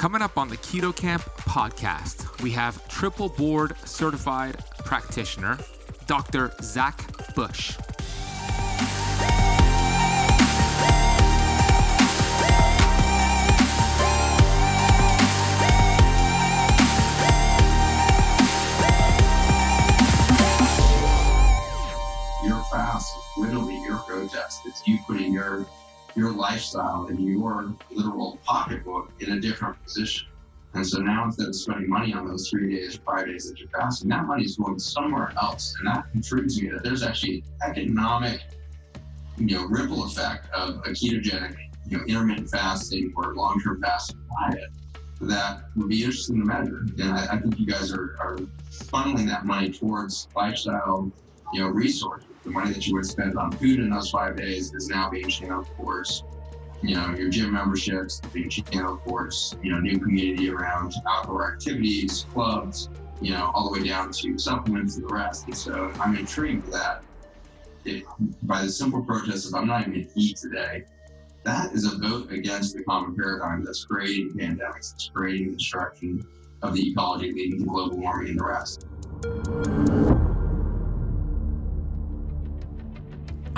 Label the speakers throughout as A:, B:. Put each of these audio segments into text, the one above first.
A: Coming up on the Keto Kamp podcast, we have triple board certified practitioner, Dr. Zach Bush.
B: Your fast literally your protest. It's you putting your your lifestyle and your literal pocketbook in a different position. And so now instead of spending money on those three days, five days that you're fasting, that money is going somewhere else. And that intrigues me that there's actually economic, you know, ripple effect of a ketogenic, you know, intermittent fasting or long-term fasting diet that would be interesting to measure. And I, I think you guys are, are funneling that money towards lifestyle, you know, resources the money that you would spend on food in those five days is now being channeled towards, you know, your gym memberships, being channeled towards, you know, new community around outdoor activities, clubs, you know, all the way down to supplements and the rest. And so I'm intrigued that if, by the simple protest of I'm not even going to eat today, that is a vote against the common paradigm that's creating pandemics, that's creating destruction of the ecology, leading to global warming and the rest.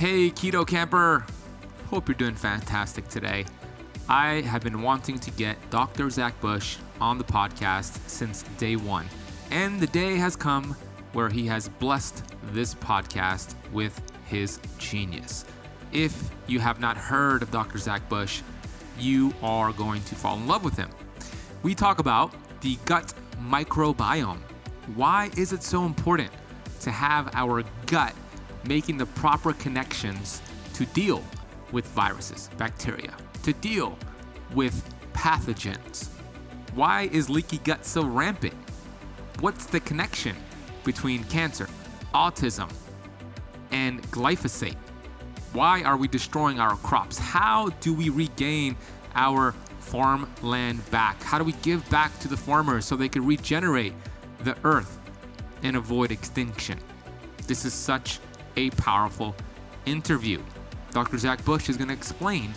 A: Hey, Keto Kamper! Hope you're doing fantastic today. I have been wanting to get Dr. Zach Bush on the podcast since day one, and the day has come where he has blessed this podcast with his genius. If you have not heard of Dr. Zach Bush, you are going to fall in love with him. We talk about the gut microbiome. Why is it so important to have our gut making the proper connections to deal with viruses, bacteria, to deal with pathogens. Why is leaky gut so rampant? What's the connection between cancer, autism, and glyphosate? Why are we destroying our crops? How do we regain our farmland back? How do we give back to the farmers so they can regenerate the earth and avoid extinction? This is such a powerful interview. Dr. Zach Bush is going to explain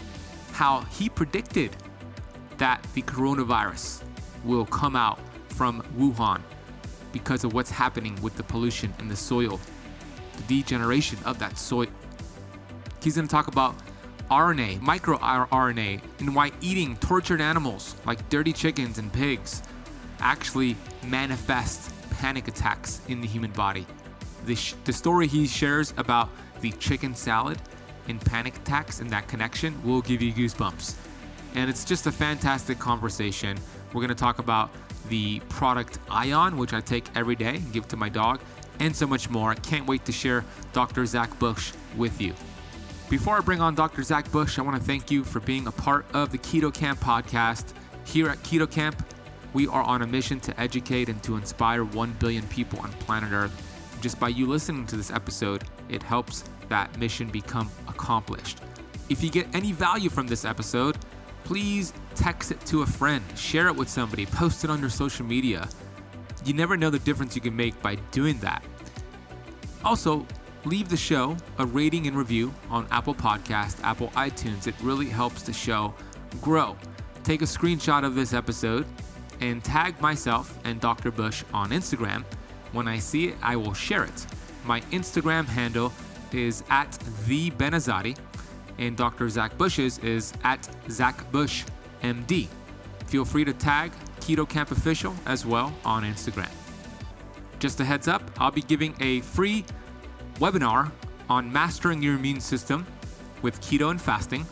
A: how he predicted that the coronavirus will come out from Wuhan because of what's happening with the pollution in the soil, the degeneration of that soil. He's going to talk about RNA, micro RNA, and why eating tortured animals like dirty chickens and pigs actually manifests panic attacks in the human body the, sh- the story he shares about the chicken salad and panic attacks and that connection will give you goosebumps. And it's just a fantastic conversation. We're going to talk about the product Ion, which I take every day and give to my dog, and so much more. I can't wait to share Dr. Zach Bush with you. Before I bring on Dr. Zach Bush, I want to thank you for being a part of the Keto Kamp podcast. Here at Keto Kamp, we are on a mission to educate and to inspire 1 billion people on planet Earth just by you listening to this episode, it helps that mission become accomplished. If you get any value from this episode, please text it to a friend, share it with somebody, post it on your social media. You never know the difference you can make by doing that. Also, leave the show a rating and review on Apple Podcast, Apple iTunes. It really helps the show grow. Take a screenshot of this episode and tag myself and Dr. Bush on Instagram when I see it, I will share it. My Instagram handle is at the Benazadi, and Dr. Zach Bush's is at Zach Bush MD. Feel free to tag Keto Kamp Official as well on Instagram. Just a heads up, I'll be giving a free webinar on mastering your immune system with keto and fasting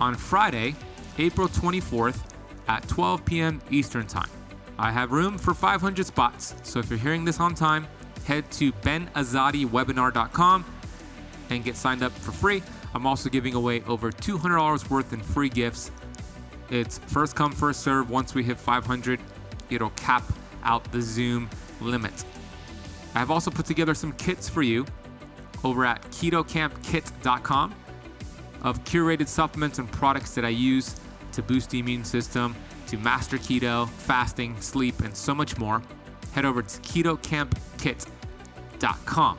A: on Friday, April 24th at 12 p.m. Eastern Time. I have room for 500 spots, so if you're hearing this on time, head to benazadiwebinar.com and get signed up for free. I'm also giving away over $200 worth in free gifts It's first come, first serve. Once we hit 500, it'll cap out the Zoom limit. I've also put together some kits for you over at ketokampkit.com of curated supplements and products that I use to boost the immune system, to master keto, fasting, sleep, and so much more. Head over to ketokampkit.com.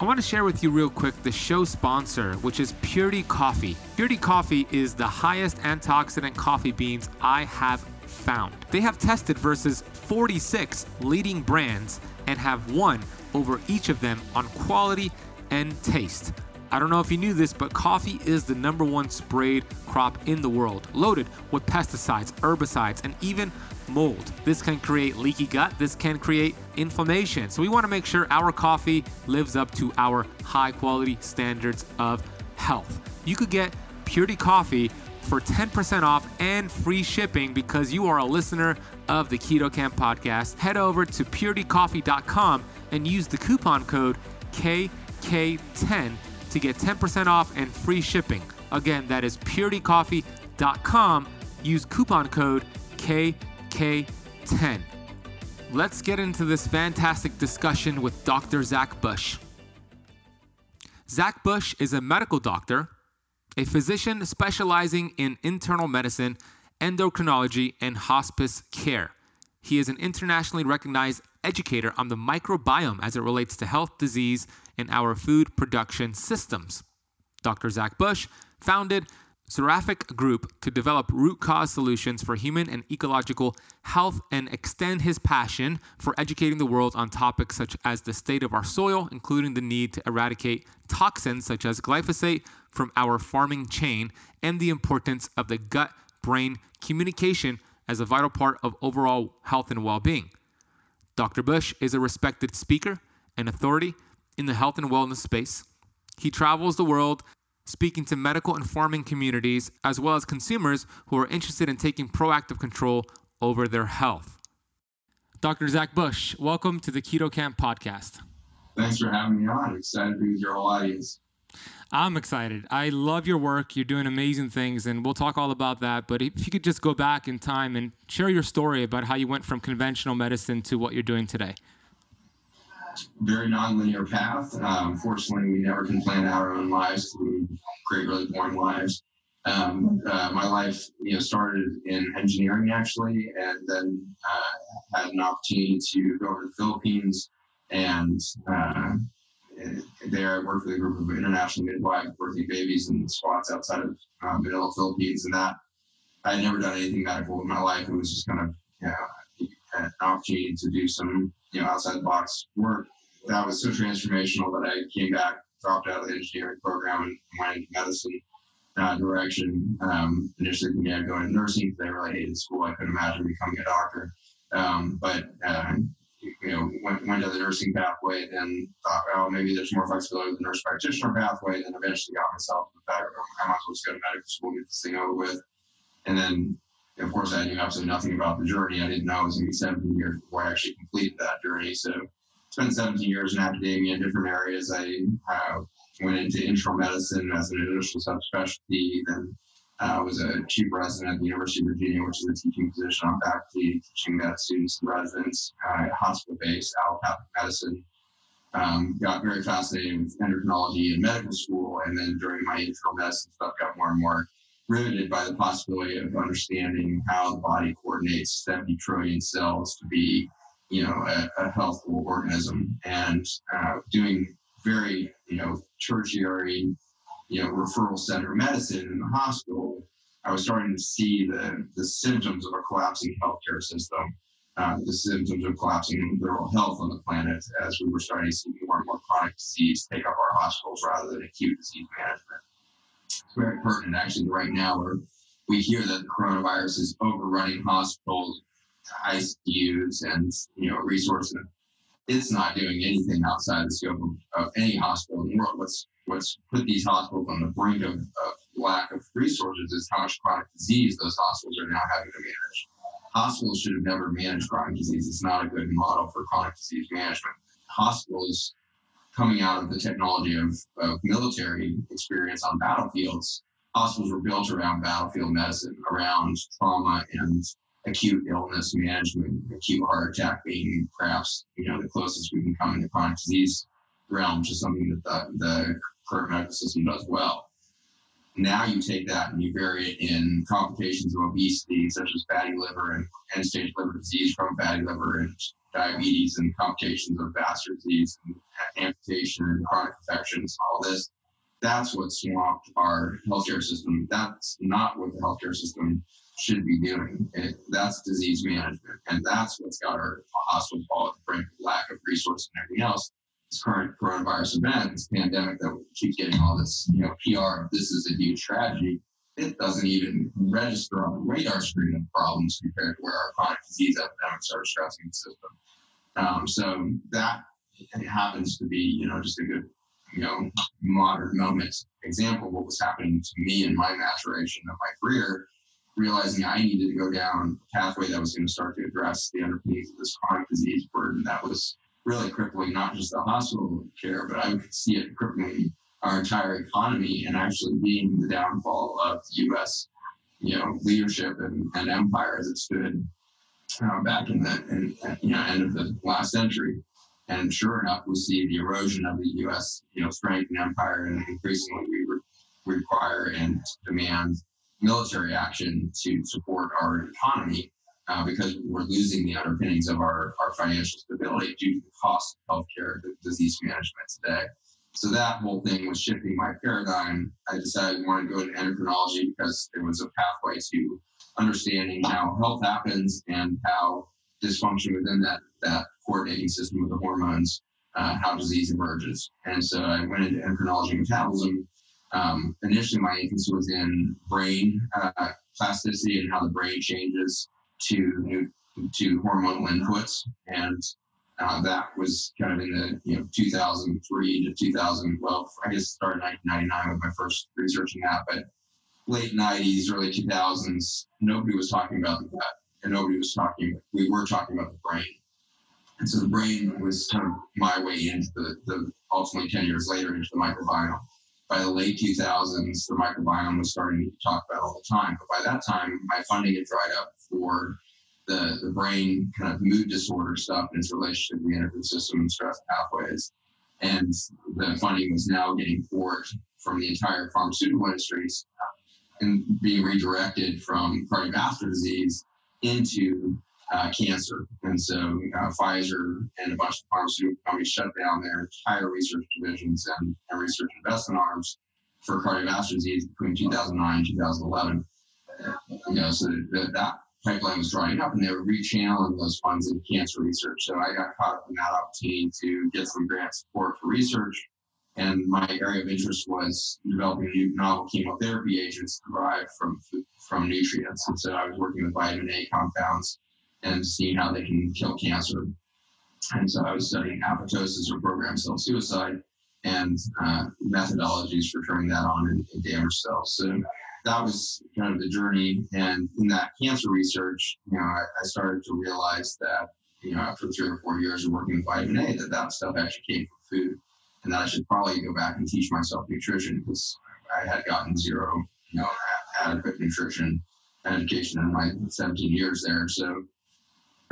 A: I want to share with you real quick the show sponsor, which is Purity Coffee. Purity Coffee is the highest antioxidant coffee beans I have found. They have tested versus 46 leading brands and have won over each of them on quality and taste. I don't know if you knew this, but coffee is the number one sprayed crop in the world, loaded with pesticides, herbicides, and even mold. This can create leaky gut, this can create inflammation. So we want to make sure our coffee lives up to our high quality standards of health. You could get Purity Coffee for 10% off and free shipping because you are a listener of the Keto Kamp podcast. Head over to puritycoffee.com and use the coupon code KK10 to get 10% off and free shipping. Again, that is puritycoffee.com. Use coupon code KK10. Let's get into this fantastic discussion with Dr. Zach Bush. Zach Bush is a medical doctor, a physician specializing in internal medicine, endocrinology, and hospice care. He is an internationally recognized educator on the microbiome as it relates to health, disease, and our food production systems. Dr. Zach Bush founded Seraphic Group to develop root cause solutions for human and ecological health and extend his passion for educating the world on topics such as the state of our soil, including the need to eradicate toxins such as glyphosate from our farming chain, and the importance of the gut brain communication as a vital part of overall health and well being. Dr. Bush is a respected speaker and authority in the health and wellness space. He travels the world speaking to medical and farming communities, as well as consumers who are interested in taking proactive control over their health. Dr. Zach Bush, welcome to the Keto Kamp podcast.
B: Thanks for having me on. Excited to be with your audience.
A: I'm excited. I love your work. You're doing amazing things, and we'll talk all about that. But if you could just go back in time and share your story about how you went from conventional medicine to what you're doing today.
B: Very nonlinear path. Um, fortunately, we never can plan our own lives. We create really boring lives. Um, uh, my life, you know, started in engineering actually, and then uh, had an opportunity to go over to the Philippines and uh, there I worked with a group of international midwives birthing babies and squats outside of uh, Manila, Philippines, and that I had never done anything medical in my life. It was just kind of you know, an opportunity to do some you know outside the box work. That was so transformational that I came back, dropped out of the engineering program, and went into medicine uh, direction. Um, initially, thinking I'd go into nursing because I really hated school. I couldn't imagine becoming a doctor. Um, but uh, went, to the nursing pathway, then thought, oh, maybe there's more flexibility with the nurse practitioner pathway, then eventually got myself to the fact, I might as well just go to medical school, get this thing over with. And then, of course, I knew absolutely nothing about the journey. I didn't know it was going to be 17 years before I actually completed that journey. So spent 17 years in academia in different areas. I uh, went into internal medicine as an initial subspecialty, then I uh, was a chief resident at the University of Virginia, which is a teaching position on faculty, teaching med students and residents uh, hospital-based allopathic medicine. Um, got very fascinated with endocrinology in medical school, and then during my internal medicine stuff, got more and more riveted by the possibility of understanding how the body coordinates 70 trillion cells to be, you know, a, a healthful organism, and uh, doing very, you know, tertiary you know, referral center medicine in the hospital, I was starting to see the, the symptoms of a collapsing healthcare system, uh, the symptoms of collapsing literal health on the planet as we were starting to see more and more chronic disease take up our hospitals rather than acute disease management. It's very pertinent actually right now where we hear that the coronavirus is overrunning hospitals, ICUs, and you know resources. It's not doing anything outside the scope of, of any hospital in the world. What's what's put these hospitals on the brink of, of lack of resources is how much chronic disease those hospitals are now having to manage. Hospitals should have never managed chronic disease. It's not a good model for chronic disease management. Hospitals coming out of the technology of, of military experience on battlefields hospitals were built around battlefield medicine, around trauma and acute illness management, acute heart attack being perhaps you know the closest we can come in the chronic disease realm, is something that the, the current medical system does well. Now you take that and you vary it in complications of obesity, such as fatty liver and end-stage liver disease from fatty liver and diabetes and complications of vascular disease and amputation and chronic infections, all this. That's what swamped our healthcare system. That's not what the healthcare system should be doing. It, that's disease management. And that's what's got our hospitals all at the brink of lack of resources and everything else. Current coronavirus event, this pandemic that keeps getting all this, you know, PR, this is a huge tragedy. It doesn't even register on the radar screen of problems compared to where our chronic disease epidemics are stressing the system. Um, so that happens to be, you know, just a good, you know, modern moment example of what was happening to me in my maturation of my career realizing I needed to go down a pathway that was going to start to address the underpinnings of this chronic disease burden that was really crippling not just the hospital care, but I could see it crippling our entire economy and actually being the downfall of the U.S. you know leadership and, and empire as it stood uh, back in the in, you know end of the last century. And sure enough, we see the erosion of the U.S. you know strength and empire, and increasingly we re- require and demand military action to support our economy uh, because we're losing the underpinnings of our, our financial stability due to the cost of healthcare, the disease management today. So that whole thing was shifting my paradigm. I decided I wanted to go into endocrinology because it was a pathway to understanding how health happens and how dysfunction within that, that coordinating system of the hormones, uh, how disease emerges. And so I went into endocrinology and metabolism um, initially, my interest was in brain uh, plasticity and how the brain changes to to hormonal inputs, and uh, that was kind of in the you know 2003 to 2012. I guess started 1999 with my first research in that, but late 90s, early 2000s, nobody was talking about the gut, and nobody was talking. We were talking about the brain, and so the brain was kind of my way into the, the ultimately 10 years later into the microbiome by the late 2000s, the microbiome was starting to talk about all the time. But by that time, my funding had dried up for the, the brain kind of mood disorder stuff and its relationship to the endocrine system and stress pathways. And the funding was now getting poured from the entire pharmaceutical industries and being redirected from cardiovascular disease into uh, cancer. And so uh, Pfizer and a bunch of pharmaceutical companies shut down their entire research divisions and, and research investment arms for cardiovascular disease between 2009 and 2011. You know, so that, that pipeline was drying up and they were rechanneling those funds into cancer research. So I got caught up in that opportunity to get some grant support for research. And my area of interest was developing new novel chemotherapy agents derived from from nutrients. And so I was working with vitamin A compounds and seeing how they can kill cancer. And so I was studying apoptosis or programmed cell suicide and uh, methodologies for turning that on in, in damaged cells. So that was kind of the journey. And in that cancer research, you know, I, I, started to realize that, you know, after three or four years of working with vitamin A, that that stuff actually came from food, and that I should probably go back and teach myself nutrition because I had gotten zero, you know, adequate nutrition education in my 17 years there. So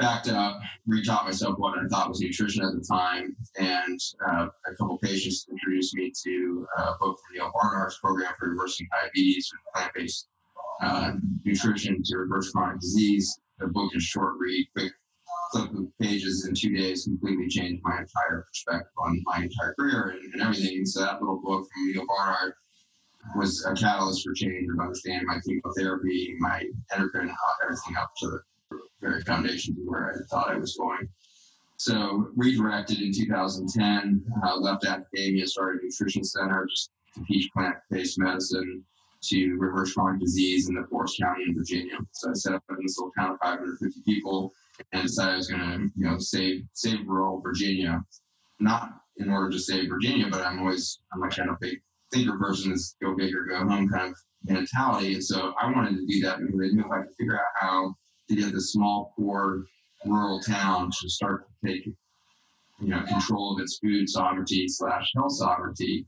B: backed up, retaught myself what I thought was nutrition at the time, and uh, a couple patients introduced me to uh, both the Neal Barnard's program for reversing diabetes and plant-based uh, nutrition to reverse chronic disease. The book is short read, quick flip of pages in two days, completely changed my entire perspective on my entire career and, and everything. So that little book from Neal Barnard was a catalyst for change of understanding my chemotherapy, my endocrine, everything up to the very foundation to where I thought I was going. So redirected in 2010, uh, left academia, started a nutrition center just to teach plant-based medicine to reverse chronic disease in the Forest County in Virginia. So I set up in this little town of 550 people and decided I was going to, you know, save save rural Virginia, not in order to save Virginia, but I'm always I'm like kind of big thinker person is go big or go home kind of mentality, and so I wanted to do that because I knew if I could figure out how to get the small, poor, rural town to start to take, you know, control of its food sovereignty slash health sovereignty,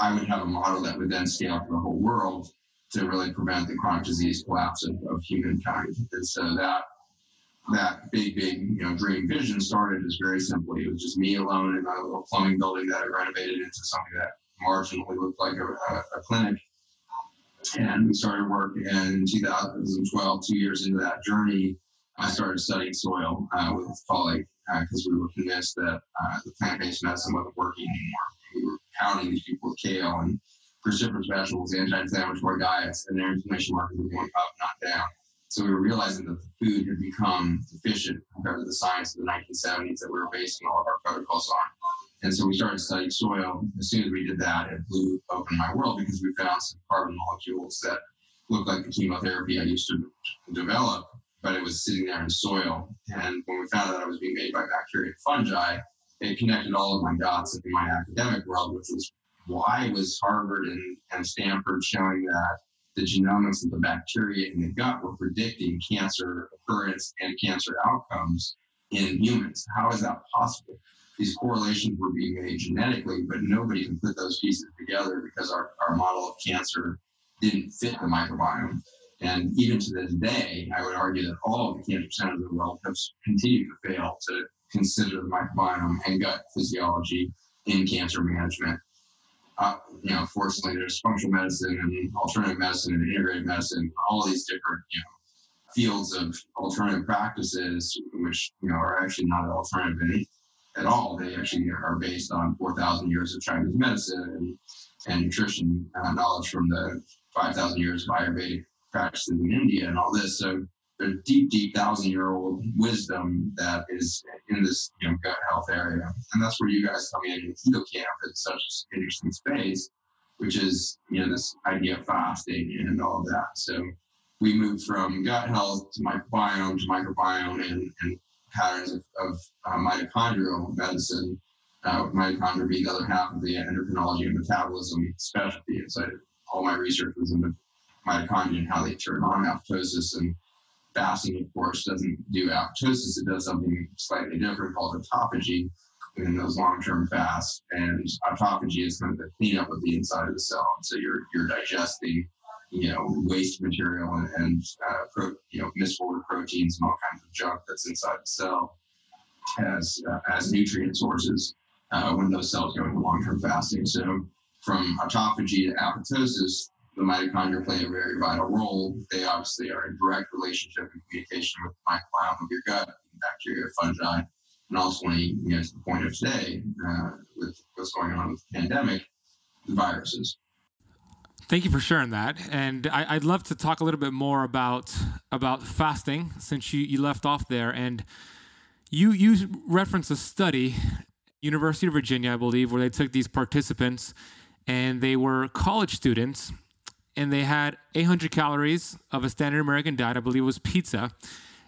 B: I would have a model that would then scale to the whole world to really prevent the chronic disease collapse of, of humankind. And so that that big, big, you know, dream vision started as very simply. It was just me alone in my little plumbing building that I renovated into something that marginally looked like a, a, a clinic. And we started work in 2012, two years into that journey. I started studying soil uh, with a because uh, we were convinced that uh, the plant-based medicine wasn't working anymore. We were pounding these people with kale and cruciferous vegetables, anti-inflammatory diets, and their inflammation markers were going up, not down. So we were realizing that the food had become deficient compared to the science of the 1970s that we were basing all of our protocols on. And so we started studying soil. As soon as we did that, it blew open my world because we found some carbon molecules that looked like the chemotherapy I used to develop, but it was sitting there in soil. And when we found out it was being made by bacteria and fungi, it connected all of my dots in my academic world, which was why was Harvard and, and Stanford showing that the genomics of the bacteria in the gut were predicting cancer occurrence and cancer outcomes in humans. How is that possible? These correlations were being made genetically, but nobody can put those pieces together because our, our model of cancer didn't fit the microbiome. And even to this day, I would argue that all of the cancer centers of the world have continued to fail to consider the microbiome and gut physiology in cancer management uh, you know, fortunately, there's functional medicine and alternative medicine and integrated medicine, all these different, you know, fields of alternative practices, which, you know, are actually not alternative any, at all. They actually are based on 4,000 years of Chinese medicine and, and nutrition uh, knowledge from the 5,000 years of Ayurvedic practices in India and all this. So there's deep, deep thousand year old wisdom that is in this you know, gut health area. And that's where you guys come in. And Keto Kamp is such an interesting space, which is you know this idea of fasting and all of that. So we moved from gut health to microbiome to microbiome and, and patterns of, of uh, mitochondrial medicine. Uh, mitochondria being the other half of the endocrinology and metabolism specialty. And so all my research was in the mitochondria and how they turn on apoptosis and fasting, of course, doesn't do apoptosis. It does something slightly different called autophagy in those long-term fasts. And autophagy is kind of the cleanup of the inside of the cell. And so you're you're digesting, you know, waste material and, and uh, pro, you know misfolded proteins and all kinds of junk that's inside the cell as uh, as nutrient sources uh, when those cells go into long-term fasting. So from autophagy to apoptosis, the mitochondria play a very vital role. They obviously are in direct relationship and communication with the microbiome of your gut, bacteria, fungi, and ultimately, you know, to the point of today, uh, with what's going on with the pandemic, the viruses.
A: Thank you for sharing that, and I, would love to talk a little bit more about about fasting since you, you left off there, and you you referenced a study, University of Virginia, I believe, where they took these participants, and they were college students and they had 800 calories of a standard American diet. I believe it was pizza.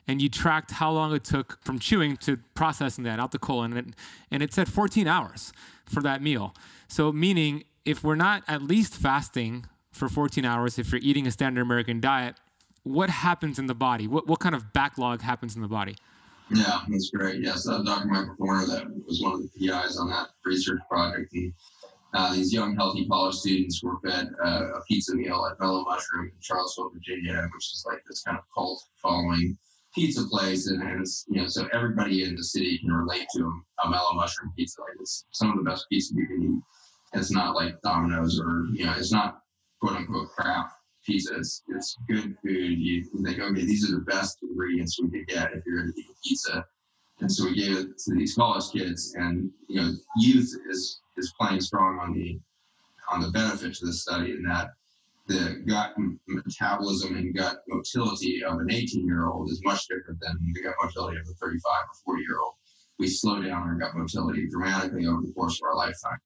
A: And you tracked how long it took from chewing to processing that out the colon. And it, and it said 14 hours for that meal. So, meaning if we're not at least fasting for 14 hours, if you're eating a standard American diet, what happens in the body? What, what kind of backlog happens in the body?
B: Yeah, that's great. Yes, uh, Dr. Michael Corner, that was one of the PIs on that research project. And uh, these young, healthy college students were fed uh, a pizza meal at Mellow Mushroom in Charlottesville, Virginia, which is like this kind of cult following pizza place. And, and it's, you know, so everybody in the city can relate to a, a Mellow Mushroom pizza. Like it's some of the best pizza you can eat. It's not like Domino's or, you know, it's not quote unquote crap pizza. It's, good food. You think, okay, these are the best ingredients we could get if you're going to eat a pizza. And so we gave it to these college kids, and you know, youth is is playing strong on the on the benefit to the study in that the gut metabolism and gut motility of an 18 year old is much different than the gut motility of a 35 or 40 year old. We slow down our gut motility dramatically over the course of our lifetime.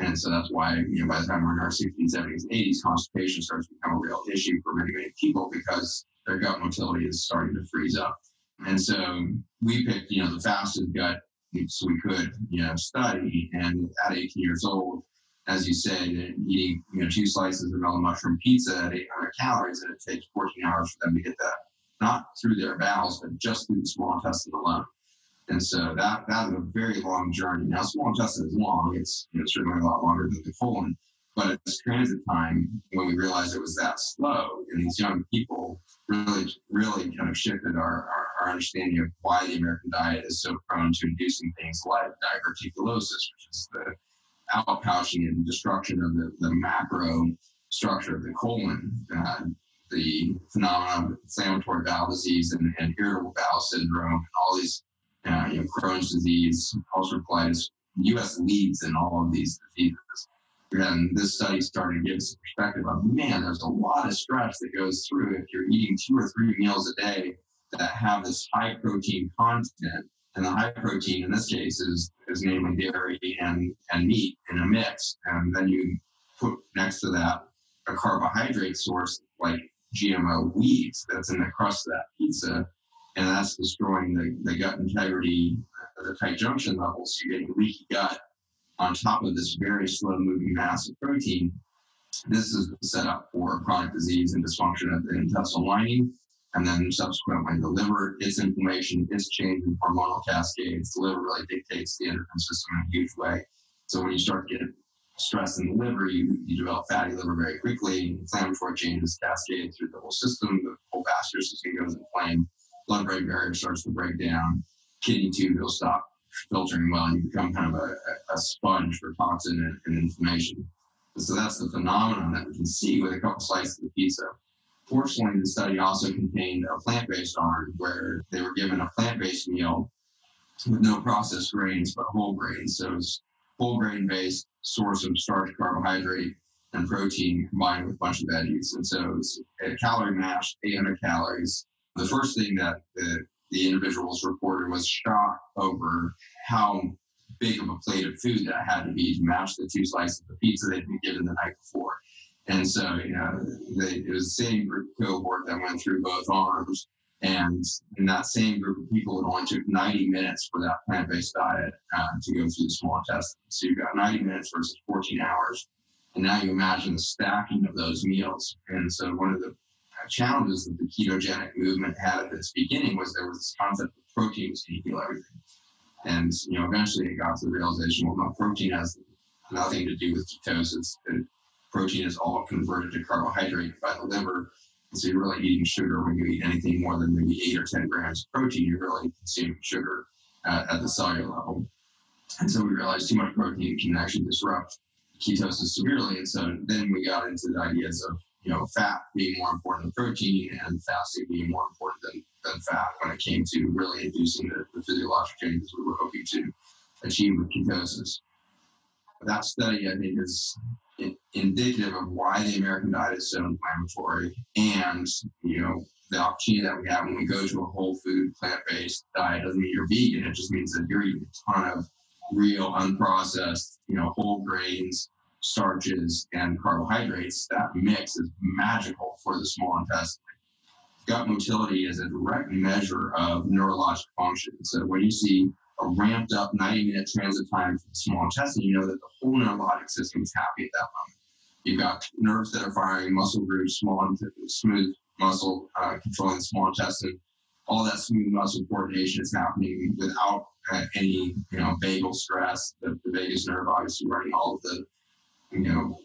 B: And so that's why, you know, by the time we're in our 60s, 70s, 80s, constipation starts to become a real issue for many, many people because their gut motility is starting to freeze up. And so we picked, you know, the fastest gut so we could, you know, study. And at 18 years old, as you said, eating, you know, two slices of mellow mushroom pizza at 800 calories, and it takes 14 hours for them to get that, not through their bowels, but just through the small intestine alone. And so that that is a very long journey. Now, small intestine is long; it's you know, certainly a lot longer than the colon. But its transit time, when we realized it was that slow, and these young people really, really kind of shifted our, our, our understanding of why the American diet is so prone to inducing things like diverticulosis, which is the outpouching and destruction of the, the macro structure of the colon, uh, the phenomenon of inflammatory bowel disease and, and irritable bowel syndrome, and all these, uh, you know, Crohn's disease, ulcerative colitis. U.S. leads in all of these diseases. And this study started to give us a perspective of, man, there's a lot of stress that goes through if you're eating two or three meals a day that have this high protein content. And the high protein in this case is, is namely dairy and, and meat in a mix. And then you put next to that a carbohydrate source like GMO wheat that's in the crust of that pizza. And that's destroying the, the gut integrity, the tight junction levels. You're getting leaky gut on top of this very slow moving mass of protein, this is set up for chronic disease and dysfunction of the intestinal lining. And then subsequently the liver, its inflammation, its change in hormonal cascades. The liver really dictates the endocrine system in a huge way. So when you start to get stress in the liver, you, you develop fatty liver very quickly. Inflammatory changes cascade through the whole system. The whole vascular system goes inflamed. Blood-brain barrier starts to break down. Kidney tube will stop filtering well, and you become kind of a, a sponge for toxin and, and inflammation. So that's the phenomenon that we can see with a couple slices of pizza. Fortunately, the study also contained a plant-based arm where they were given a plant-based meal with no processed grains but whole grains. So it's whole grain-based source of starch, carbohydrate, and protein combined with a bunch of veggies. And so it's a calorie mash, 800 calories. The first thing that the the individuals reported was shock over how big of a plate of food that had to be to match the two slices of pizza they'd been given the night before. And so, you know, they, it was the same group cohort that went through both arms. And in that same group of people, it only took 90 minutes for that plant based diet uh, to go through the small intestine. So you've got 90 minutes versus 14 hours. And now you imagine the stacking of those meals. And so one of the challenges that the ketogenic movement had at its beginning was there was this concept that protein was going to heal everything. And, you know, eventually it got to the realization, well, no, protein has nothing to do with ketosis. protein is all converted to carbohydrate by the liver. And so you're really eating sugar when you eat anything more than maybe eight or 10 grams of protein, you're really consuming sugar at, at the cellular level. And so we realized too much protein can actually disrupt ketosis severely. And so then we got into the ideas of you know, fat being more important than protein and fasting being more important than, than fat when it came to really inducing the, the physiologic changes we were hoping to achieve with ketosis. That study, I think, is indicative of why the American diet is so inflammatory and, you know, the opportunity that we have when we go to a whole food, plant based diet doesn't mean you're vegan. It just means that you're eating a ton of real, unprocessed, you know, whole grains, starches, and carbohydrates, that mix is magical for the small intestine. Gut motility is a direct measure of neurologic function. So when you see a ramped up 90 minute transit time for the small intestine, you know that the whole neurologic system is happy at that moment. You've got nerves that are firing, muscle groups, small, smooth muscle uh, controlling the small intestine. All that smooth muscle coordination is happening without uh, any, you know, vagal stress. The, the vagus nerve obviously running all of the you know,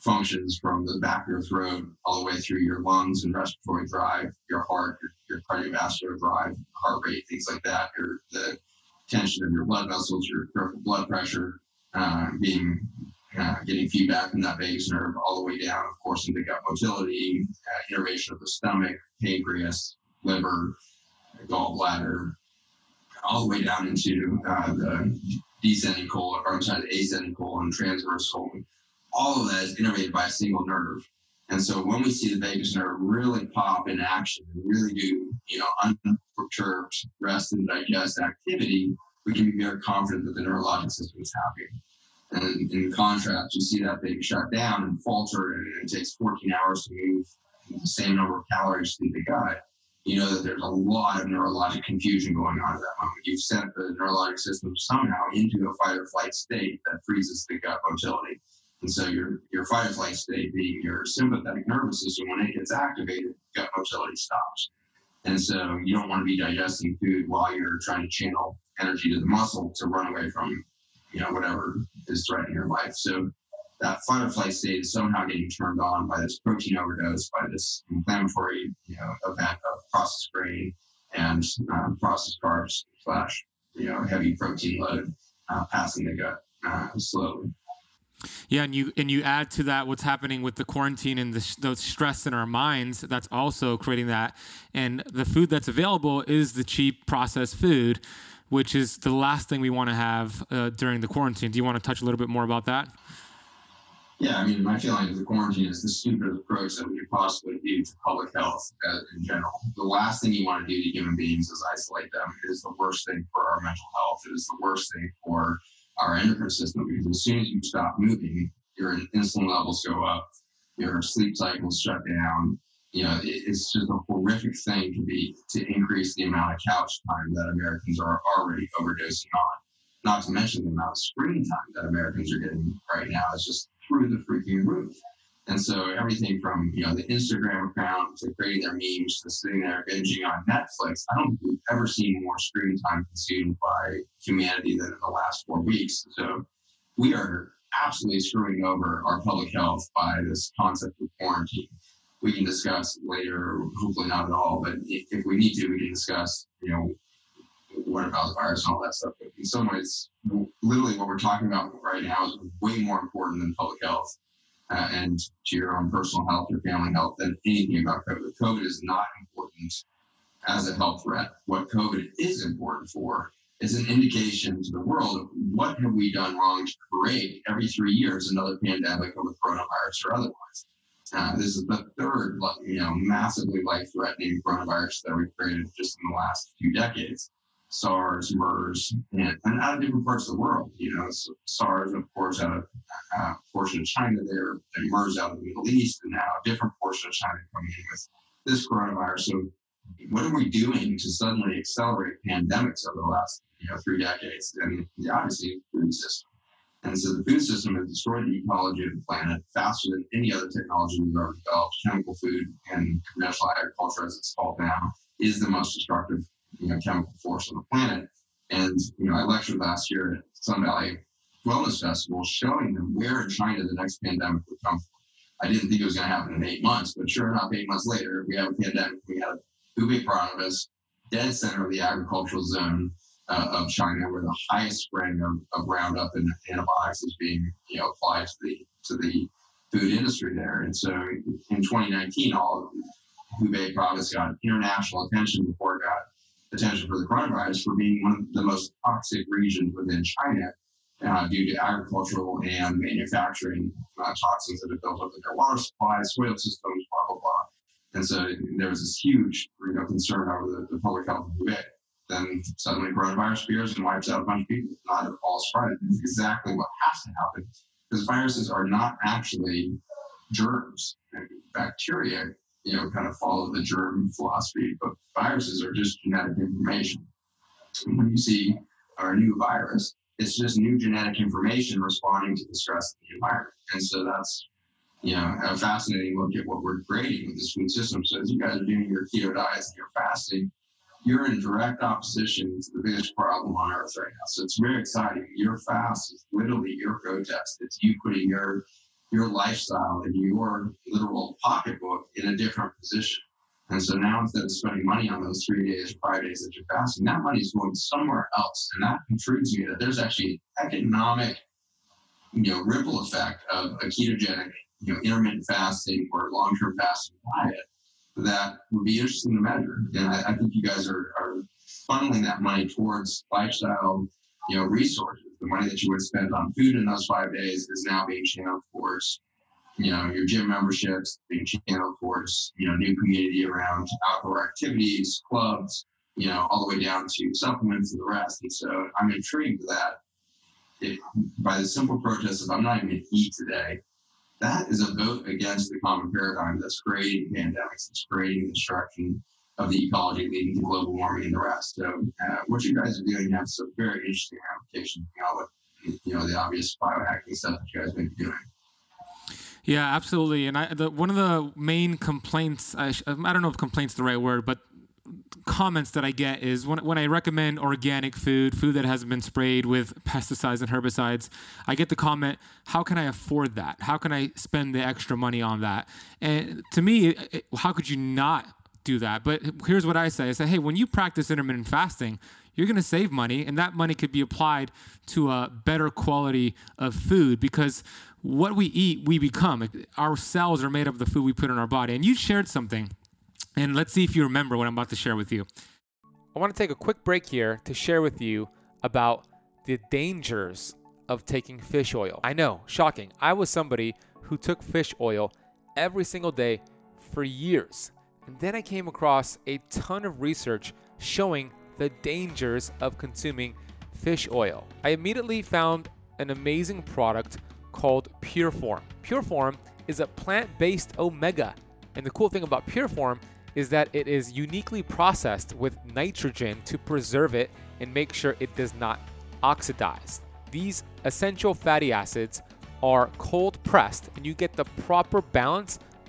B: functions from the back of your throat all the way through your lungs and respiratory drive, your heart, your, your cardiovascular drive, heart rate, things like that, your the tension of your blood vessels, your peripheral blood pressure, uh, being uh, getting feedback from that vagus nerve all the way down, of course, into gut motility, uh, innervation of the stomach, pancreas, liver, gallbladder, all the way down into uh, the descending colon, or I'm sorry, the ascending colon, transverse colon all of that is innervated by a single nerve. And so when we see the vagus nerve really pop in action and really do, you know, unperturbed rest and digest activity, we can be very confident that the neurologic system is happy. And in contrast, you see that thing shut down and falter, and it takes 14 hours to move the same number of calories through the gut. You know that there's a lot of neurologic confusion going on at that moment. You've sent the neurologic system somehow into a fight or flight state that freezes the gut motility. And so your, your fight or flight state being your sympathetic nervous system, when it gets activated, gut motility stops. And so you don't want to be digesting food while you're trying to channel energy to the muscle to run away from, you know, whatever is threatening your life. So that fight or flight state is somehow getting turned on by this protein overdose, by this inflammatory, you know, event of processed grain and um, processed carbs slash, you know, heavy protein load uh, passing the gut uh, slowly.
A: Yeah, and you and you add to that what's happening with the quarantine and the, the stress in our minds. That's also creating that. And the food that's available is the cheap processed food, which is the last thing we want to have uh, during the quarantine. Do you want to touch a little bit more about that?
B: Yeah, I mean, my feeling is the quarantine is the stupidest approach that we could possibly do to public health uh, in general. The last thing you want to do to human beings is isolate them. It is the worst thing for our mental health. It is the worst thing for our endocrine system because as soon as you stop moving, your insulin levels go up, your sleep cycles shut down. You know, it's just a horrific thing to be to increase the amount of couch time that Americans are already overdosing on. Not to mention the amount of screen time that Americans are getting right now is just through the freaking roof. And so everything from you know the Instagram account to creating their memes to sitting there binging on Netflix, I don't think we've ever seen more screen time consumed by humanity than in the last four weeks. So we are absolutely screwing over our public health by this concept of quarantine. We can discuss later, hopefully not at all, but if we need to, we can discuss, you know, what about the virus and all that stuff. But in some ways, literally what we're talking about right now is way more important than public health uh, and to your own personal health, your family health, than anything about COVID. COVID is not important as a health threat. What COVID is important for is an indication to the world of what have we done wrong to create every three years another pandemic of a coronavirus or otherwise. Uh, this is the third, you know, massively life-threatening coronavirus that we've created just in the last few decades. SARS, MERS, and, and out of different parts of the world. You know, SARS, of course, out of a uh, portion of China there, and MERS out of the Middle East, and now a different portion of China coming in with this coronavirus. So, what are we doing to suddenly accelerate pandemics over the last you know three decades? And obviously, the food system. And so the food system has destroyed the ecology of the planet faster than any other technology we've ever developed. Chemical food and conventional agriculture, as it's called now, is the most destructive you know, chemical force on the planet. And, you know, I lectured last year at Sun Valley Wellness Festival showing them where in China the next pandemic would come from. I didn't think it was going to happen in eight months, but sure enough, eight months later, we have a pandemic. We have Hubei province, dead center of the agricultural zone uh, of China, where the highest spreading of, of Roundup and antibiotics is being you know applied to the to the food industry there. And so in 2019, all Hubei province got international attention before it got attention for the coronavirus for being one of the most toxic regions within China uh, due to agricultural and manufacturing uh, toxins that have built up in their water supply, soil systems, blah, blah, blah. And so there was this huge you know, concern over the, the public health of Hubei. Then suddenly coronavirus appears and wipes out a bunch of people. Not at all spread. It's exactly what has to happen because viruses are not actually germs. Bacteria you know, kind of follow the germ philosophy, but viruses are just genetic information. When you see our new virus, it's just new genetic information responding to the stress of the environment. And so that's, you know, a fascinating look at what we're creating with this food system. So as you guys are doing your keto diets and your fasting, you're in direct opposition to the biggest problem on earth right now. So it's very exciting. Your fast is literally your protest. It's you putting your your lifestyle and your literal pocketbook in a different position. And so now instead of spending money on those three days or five days that you're fasting, that money is going somewhere else. And that intrigues me that there's actually an economic, you know, ripple effect of a ketogenic, you know, intermittent fasting or long-term fasting diet that would be interesting to measure. And I, I think you guys are, are funneling that money towards lifestyle, you know, resources the money that you would spend on food in those five days is now being channeled towards, you know, your gym memberships, being channeled towards, you know, new community around outdoor activities, clubs, you know, all the way down to supplements and the rest. And so I'm intrigued that if, by the simple protest of I'm not even going to eat today, that is a vote against the common paradigm that's creating pandemics, it's creating destruction of the ecology leading to global warming and the rest. So uh, what you guys are doing has some very interesting applications, know, with you know the obvious biohacking stuff that you guys may be doing.
A: Yeah, absolutely. And I, the, one of the main complaints, I, I don't know if complaints the right word, but
C: comments that I get is when, when I recommend organic food, food that hasn't been sprayed with pesticides and herbicides, I get the comment, how can I afford that? How can I spend the extra money on that? And to me, it, how could you not do that? But here's what I say I say, hey, when you practice intermittent fasting, you're going to save money, and that money could be applied to a better quality of food because what we eat, we become. Our cells are made of the food we put in our body. And you shared something and let's see if you remember what I'm about to share with you. I want to take a quick break here to share with you about the dangers of taking fish oil. I know, shocking. I was somebody who took fish oil every single day for years. And then I came across a ton of research showing the dangers of consuming fish oil. I immediately found an amazing product called Pureform. Pureform is a plant based omega. And the cool thing about Pureform is that it is uniquely processed with nitrogen to preserve it and make sure it does not oxidize. These essential fatty acids are cold pressed and you get the proper balance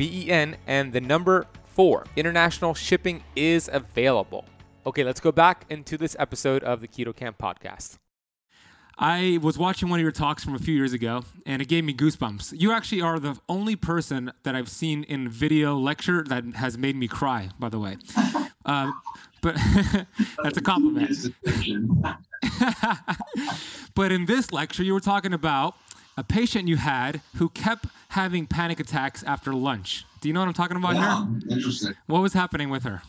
C: B E N, and the number 4. International shipping is available. Okay, let's go back into this episode of the Keto Kamp podcast. I was watching one of your talks from a few years ago, and it gave me goosebumps. You actually are the only person that I've seen in video lecture that has made me cry. By the way, uh, but that's a compliment. but in this lecture, you were talking about a patient you had who kept having panic attacks after lunch. Do you know what I'm talking about
B: yeah,
C: here?
B: Interesting.
C: What was happening with her?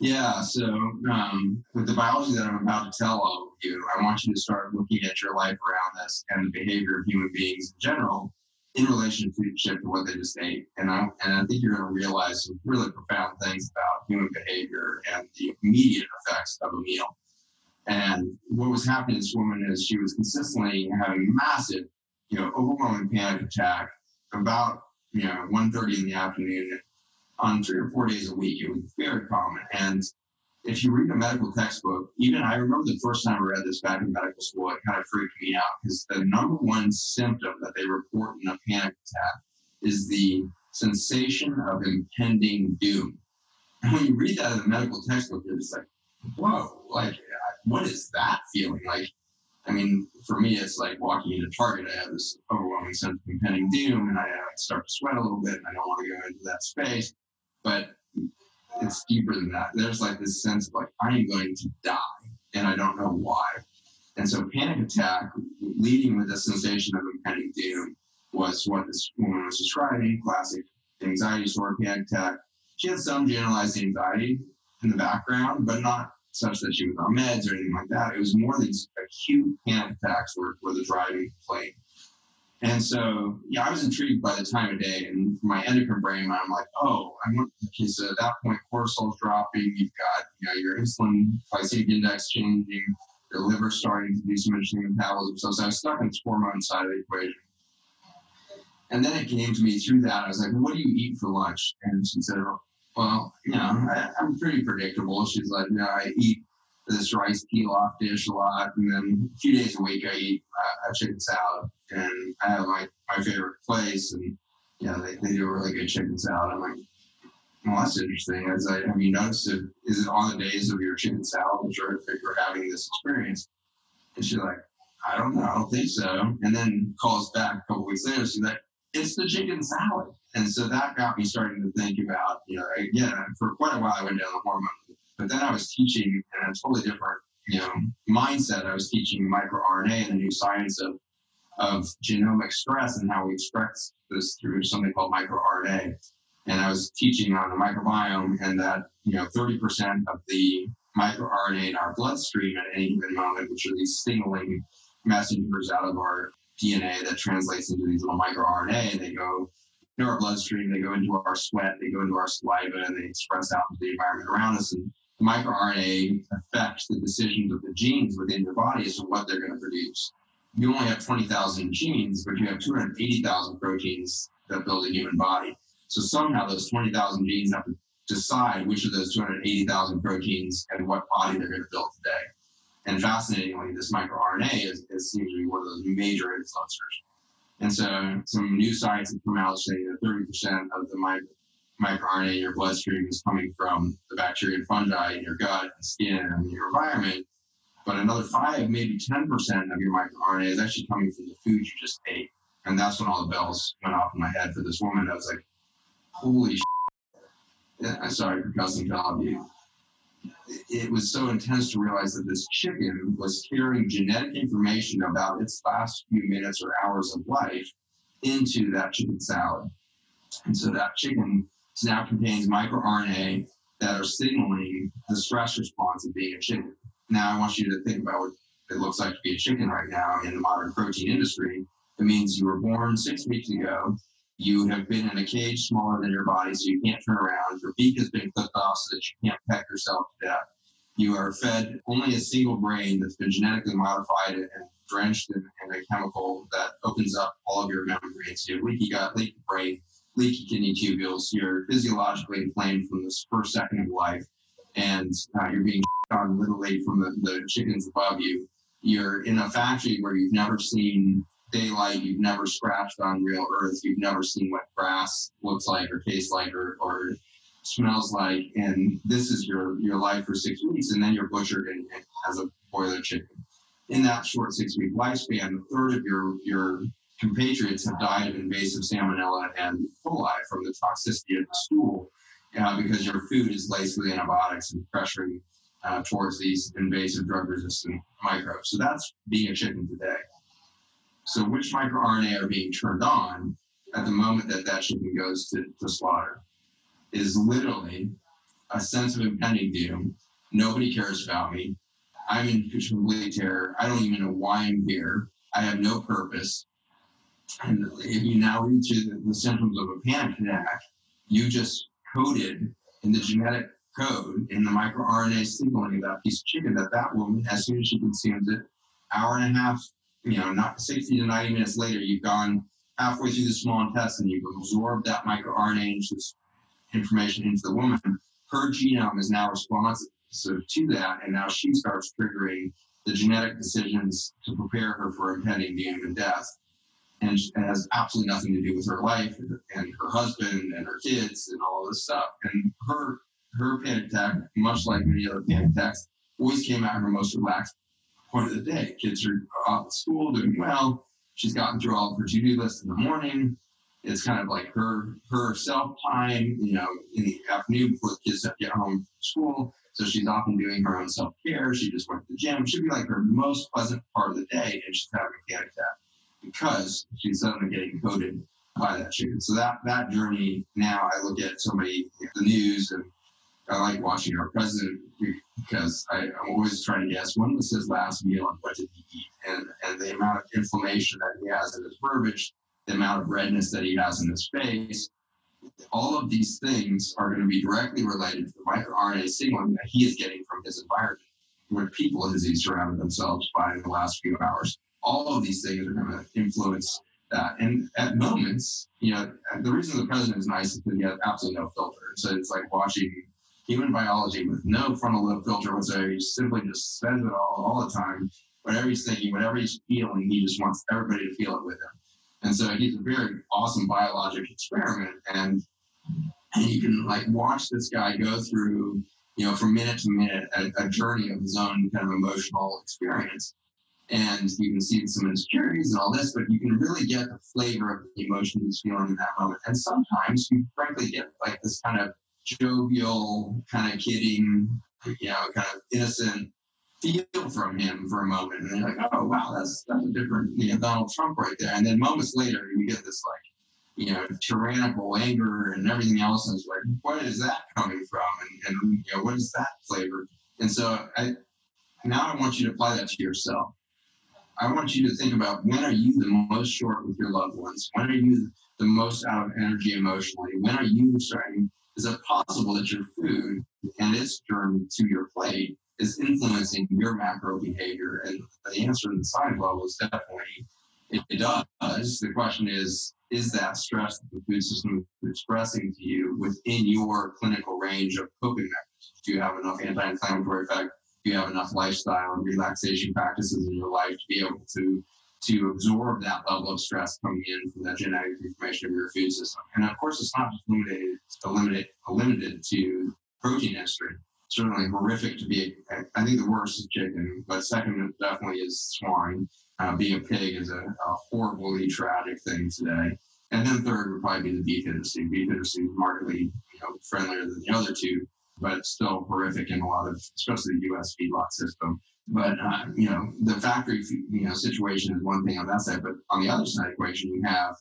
B: Yeah, so um, with the biology that I'm about to tell all of you, I want you to start looking at your life around this and the behavior of human beings in general in relationship to what they just ate. And I, and I think you're going to realize some really profound things about human behavior and the immediate effects of a meal. And what was happening to this woman is she was consistently having massive, you know, overwhelming panic attack about, you know, 1.30 in the afternoon on three or four days a week. It was very common. And if you read a medical textbook, even I remember the first time I read this back in medical school, it kind of freaked me out because the number one symptom that they report in a panic attack is the sensation of impending doom. And when you read that in the medical textbook, you're like, whoa, like, what is that feeling? Like, I mean, for me, it's like walking into Target. I have this overwhelming sense of impending doom, and I, I start to sweat a little bit, and I don't want to go into that space but it's deeper than that. There's like this sense of like I am going to die, and I don't know why. And so panic attack, leading with a sensation of impending doom, was what this woman was describing. Classic anxiety disorder, panic attack. She had some generalized anxiety in the background, but not such that she was on meds or anything like that. It was more these acute panic attacks were, were the driving plane. And so, yeah, I was intrigued by the time of day. And for my endocrine brain, I'm like, oh, I'm okay. So at that point, cortisol's dropping. You've got, you know, your insulin glycemic index changing. Your liver starting to do some interesting metabolism. So, so I was stuck in this hormone side of the equation. And then it came to me through that. I was like, well, what do you eat for lunch? And she said, oh, well, you know, I, am pretty predictable. She's like, you know, I eat this rice pilaf dish a lot, and then a few days a week I eat uh, a chicken salad, and I have my my favorite place, and you know they, they do a really good chicken salad. I'm like, well, that's interesting. As I have you noticed it? Is it on the days of your chicken salad that you're, you're having this experience? And she's like, I don't know, I don't think so. And then calls back a couple weeks later. She's like, it's the chicken salad. And so that got me starting to think about, you know, again, for quite a while I went down the hormone But then I was teaching in a totally different, you know, mindset. I was teaching microRNA and the new science of of genomic stress and how we express this through something called microRNA. And I was teaching on the microbiome and that, you know, 30% of the microRNA in our bloodstream at any given moment, which are these signaling messengers out of our DNA that translates into these little microRNA, and they go into our bloodstream, they go into our sweat, they go into our saliva, and they express out into the environment around us. And the microRNA affects the decisions of the genes within your body as to what they're going to produce. You only have 20,000 genes, but you have 280,000 proteins that build a human body. So somehow those 20,000 genes have to decide which of those 280,000 proteins and what body they're going to build today. And fascinatingly, this microRNA is, is, seems to be one of those major influencers. And so some new science has come out saying that 30% of the micro, microRNA in your bloodstream is coming from the bacteria and fungi in your gut and skin and your environment. But another five, maybe 10% of your microRNA is actually coming from the food you just ate. And that's when all the bells went off in my head for this woman. I was like, holy shit. I'm sorry for cussing to all of you it was so intense to realize that this chicken was carrying genetic information about its last few minutes or hours of life into that chicken salad. And so that chicken now contains microRNA that are signaling the stress response of being a chicken. Now, I want you to think about what it looks like to be a chicken right now in the modern protein industry. It means you were born six weeks ago you have been in a cage smaller than your body, so you can't turn around. Your beak has been clipped off so that you can't peck yourself to death. You are fed only a single brain that's been genetically modified and drenched in, in a chemical that opens up all of your membranes. You have leaky gut, leaky brain, leaky kidney tubules. You're physiologically inflamed from this first second of life, and uh, you're being on literally from the, the chickens above you. You're in a factory where you've never seen daylight, you've never scratched on real earth, you've never seen what grass looks like or tastes like or, or smells like, and this is your your life for six weeks, and then you're butchered and, and as a boiler chicken. In that short six week lifespan, a third of your your compatriots have died of invasive salmonella and coli from the toxicity of the stool, uh, because your food is laced with antibiotics and pressuring uh, towards these invasive drug resistant microbes. So that's being a chicken today. So which microRNA are being turned on at the moment that that chicken goes to, to slaughter is literally a sense of impending doom. Nobody cares about me. I'm in complete terror. I don't even know why I'm here. I have no purpose. And if you now reach the, the symptoms of a panic attack, you just coded in the genetic code in the microRNA signaling of that piece of chicken that that woman, as soon as she consumes it, hour and a half you know, not 60 to 90 minutes later, you've gone halfway through the small intestine, you've absorbed that microRNA information into the woman. Her genome is now responsive to that, and now she starts triggering the genetic decisions to prepare her for impending doom and death. And it has absolutely nothing to do with her life and her husband and her kids and all this stuff. And her her panic attack, much like many other panic attacks, always came at her most relaxed point of the day. Kids are off at school, doing well. She's gotten through all of her to-do list in the morning. It's kind of like her her self time, you know, in the afternoon before the kids get home from school. So she's often doing her own self care. She just went to the gym. Should be like her most pleasant part of the day, and she's having a panic attack because she's suddenly getting coded by that chicken. So that that journey now, I look at somebody the news and I like watching our president because I, am always trying to guess when was his last meal and what did he eat, and and the amount of inflammation that he has in his verbiage, the amount of redness that he has in his face. All of these things are going to be directly related to the microRNA signaling that he is getting from his environment. What people has he surrounded themselves by in the last few hours? All of these things are going to influence that. And at moments, you know, the reason the president is nice is because he has absolutely no filter. So it's like watching human biology with no frontal lobe filter whatsoever. He simply just says it all, all the time. Whatever he's thinking, whatever he's feeling, he just wants everybody to feel it with him. And so he's a very awesome biologic experiment. And, and you can like watch this guy go through, you know, from minute to minute, a, a journey of his own kind of emotional experience. And you can see some insecurities and all this, but you can really get the flavor of the emotion he's feeling in that moment. And sometimes you frankly get like this kind of jovial, kind of kidding you know, kind of innocent feel from him for a moment. And they're like, oh, wow, that's, that's a different, you know, Donald Trump right there. And then moments later, you get this like, you know, tyrannical anger and everything else. And it's like, what is that coming from? And, and you know, what is that flavor? And so I, now I want you to apply that to yourself. I want you to think about when are you the most short with your loved ones? When are you the most out of energy emotionally? When are you starting? Is it possible that your food and its journey to your plate is influencing your macro behavior? And the answer in the science level is definitely it, it does. The question is, is that stress that the food system is expressing to you within your clinical range of coping mechanisms? Do you have enough anti-inflammatory effect? Do you have enough lifestyle and relaxation practices in your life to be able to to absorb that level of stress coming in from that genetic information of your food system. And of course, it's not just limited, limited, limited to protein industry. Certainly horrific to be, I think the worst is chicken, but second definitely is swine. Uh, being a pig is a, a, horribly tragic thing today. And then third would probably be the beef industry. Beef industry is markedly you know, friendlier than the other two, but still horrific in a lot of, especially the U.S. feedlot system. But uh, you know, the factory you know situation is one thing on that side, but on the other side of the equation, you have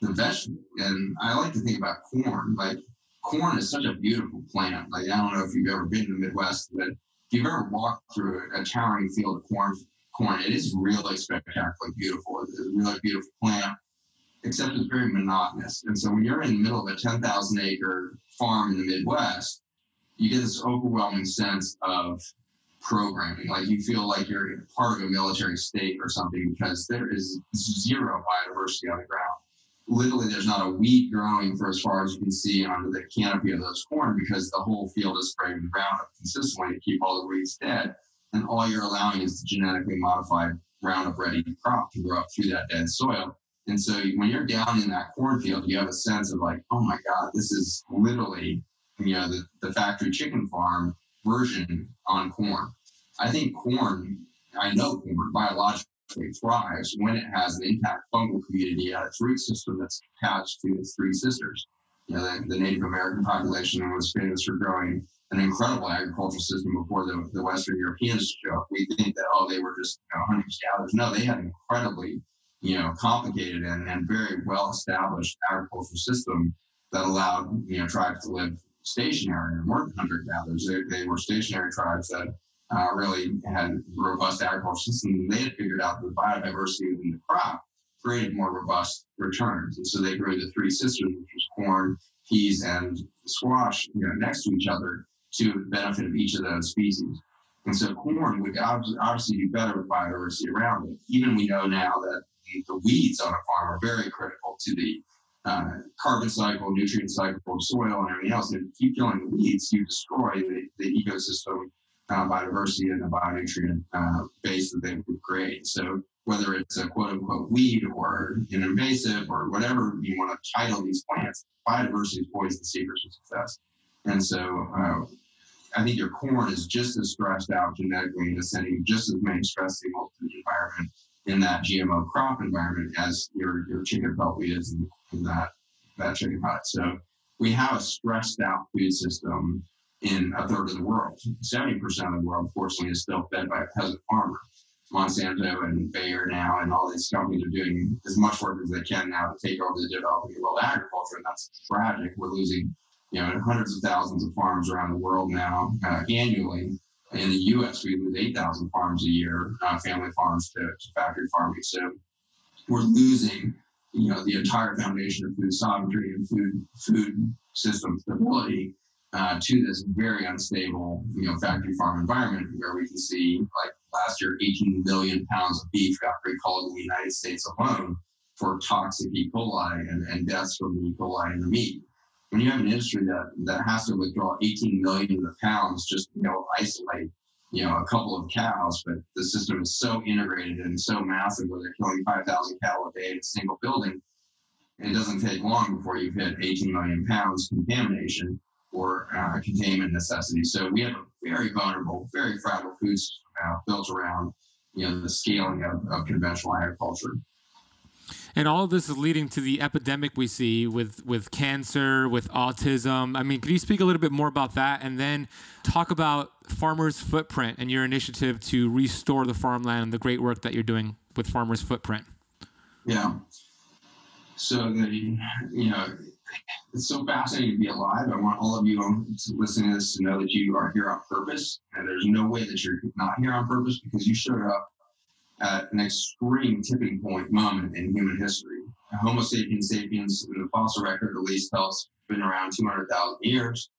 B: the vegetable. And I like to think about corn. Like corn is such a beautiful plant. Like I don't know if you've ever been to the Midwest, but if you've ever walked through a, a towering field of corn, corn, it is really spectacularly beautiful. It's a really beautiful plant, except it's very monotonous. And so when you're in the middle of a 10,000 acre farm in the Midwest, you get this overwhelming sense of programming. Like you feel like you're part of a military state or something because there is zero biodiversity on the ground. Literally, there's not a weed growing for as far as you can see under the canopy of those corn because the whole field is spraying the Roundup consistently to keep all the weeds dead. And all you're allowing is the genetically modified Roundup ready crop to grow up through that dead soil. And so when you're down in that cornfield, you have a sense of like, oh my God, this is literally, you know, the, the factory chicken farm version on corn. I think corn, I know corn biologically thrives when it has an intact fungal community at its root system that's attached to its three sisters. You know, the, the Native American population was famous for growing an incredible agricultural system before the, the Western Europeans showed up. We think that, oh, they were just you know, hunters gatherers. No, they had an incredibly, you know, complicated and, and very well established agricultural system that allowed, you know, tribes to live stationary and weren't hunter gatherers. They, they were stationary tribes that uh, really had robust agriculture system. They had figured out the biodiversity within the crop created more robust returns. And so they grew the three sisters, which was corn, peas, and squash, you know, next to each other to benefit of each of those species. And so corn would obviously do better with biodiversity around it. Even we know now that the weeds on a farm are very critical to the uh, carbon cycle, nutrient cycle of soil, and everything else. And if you keep killing the weeds, you destroy the, the ecosystem uh, biodiversity and the bionutrient uh, base that they would create. So whether it's a quote unquote weed or an invasive or whatever you want to title these plants, biodiversity is always the secret to success. And so uh, I think your corn is just as stressed out genetically and is sending just as many stress signals to the environment in that GMO crop environment as your, your chicken probably is in, that, that chicken pot. So we have a stressed out food system in a third of the world. 70% of the world, unfortunately, is still fed by a peasant farmer. Monsanto and Bayer now and all these companies are doing as much work as they can now to take over the developing world agriculture, and that's tragic. We're losing, you know, hundreds of thousands of farms around the world now uh, annually. In the U.S., we lose 8,000 farms a year, uh, family farms to, to factory farming. So we're losing, you know, the entire foundation of food sovereignty and food food system stability uh, to this very unstable, you know, factory farm environment where we can see, like last year, 18 million pounds of beef got recalled in the United States alone for toxic E. coli and, and deaths from the E. coli in the meat. When you have an industry that, that has to withdraw 18 million of pounds just to you know, isolate, you know, a couple of cows, but the system is so integrated and so massive where they're killing 5,000 cattle a day in a single building, it doesn't take long before you've hit 18 million pounds contamination or uh, containment necessity. So we have a very vulnerable, very fragile food system now built around you know the scaling of, of conventional agriculture.
A: And all of this is leading to the epidemic we see with, with cancer, with autism. I mean, could you speak a little bit more about that and then talk about Farmers Footprint and your initiative to restore the farmland and the great work that you're doing with Farmers Footprint?
B: Yeah. So the you know it's so fascinating to be alive. I want all of you listening to this to know that you are here on purpose, and there's no way that you're not here on purpose because you showed up at an extreme tipping point moment in human history. Homo sapiens sapiens, in the fossil record at least, tells been around 200,000 years.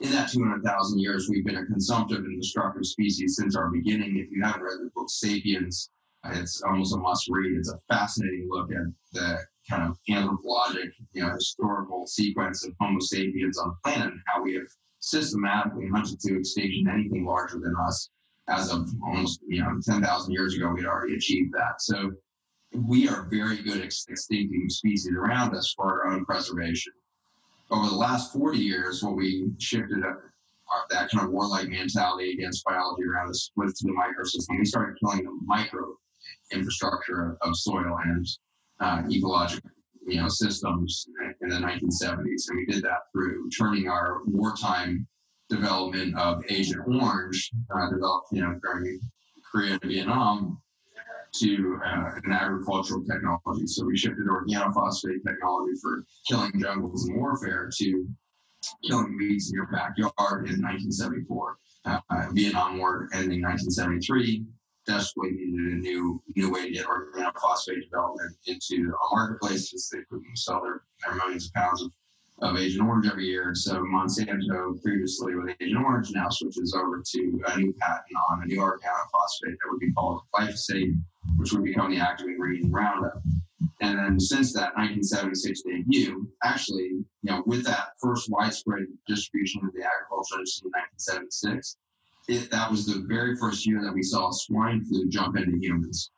B: In that 200,000 years, we've been a consumptive and destructive species since our beginning. If you haven't read the book Sapiens, uh, it's almost a must read. It's a fascinating look at the kind of anthropologic, you know, historical sequence of Homo sapiens on the planet and how we have systematically hunted to extinction anything larger than us as of almost you know 10,000 years ago, we'd already achieved that. So we are very good at extincting species around us for our own preservation. Over the last 40 years, what we shifted up that kind of warlike mentality against biology around us was to the microsystem. We started killing the micro infrastructure of soil and uh, ecological you know systems in the 1970s, and we did that through turning our wartime development of Agent Orange, uh, developed you know during Korea and Vietnam, to uh, an agricultural technology. So we shifted organophosphate technology for killing jungles and warfare to killing weeds in your backyard in 1974. Uh, Vietnam War ending in 1973 desperately needed a new new way to get organophosphate development into a marketplace because they couldn't sell their, their millions of pounds of of Agent Orange every year. So Monsanto, previously with Agent Orange, now switches over to a new patent on a new organophosphate that would be called glyphosate, which would become the active ingredient in Roundup. And then since that 1976 debut, actually, you know, with that first widespread distribution of the agricultural industry in 1976, it, that was the very first year that we saw swine flu jump into humans.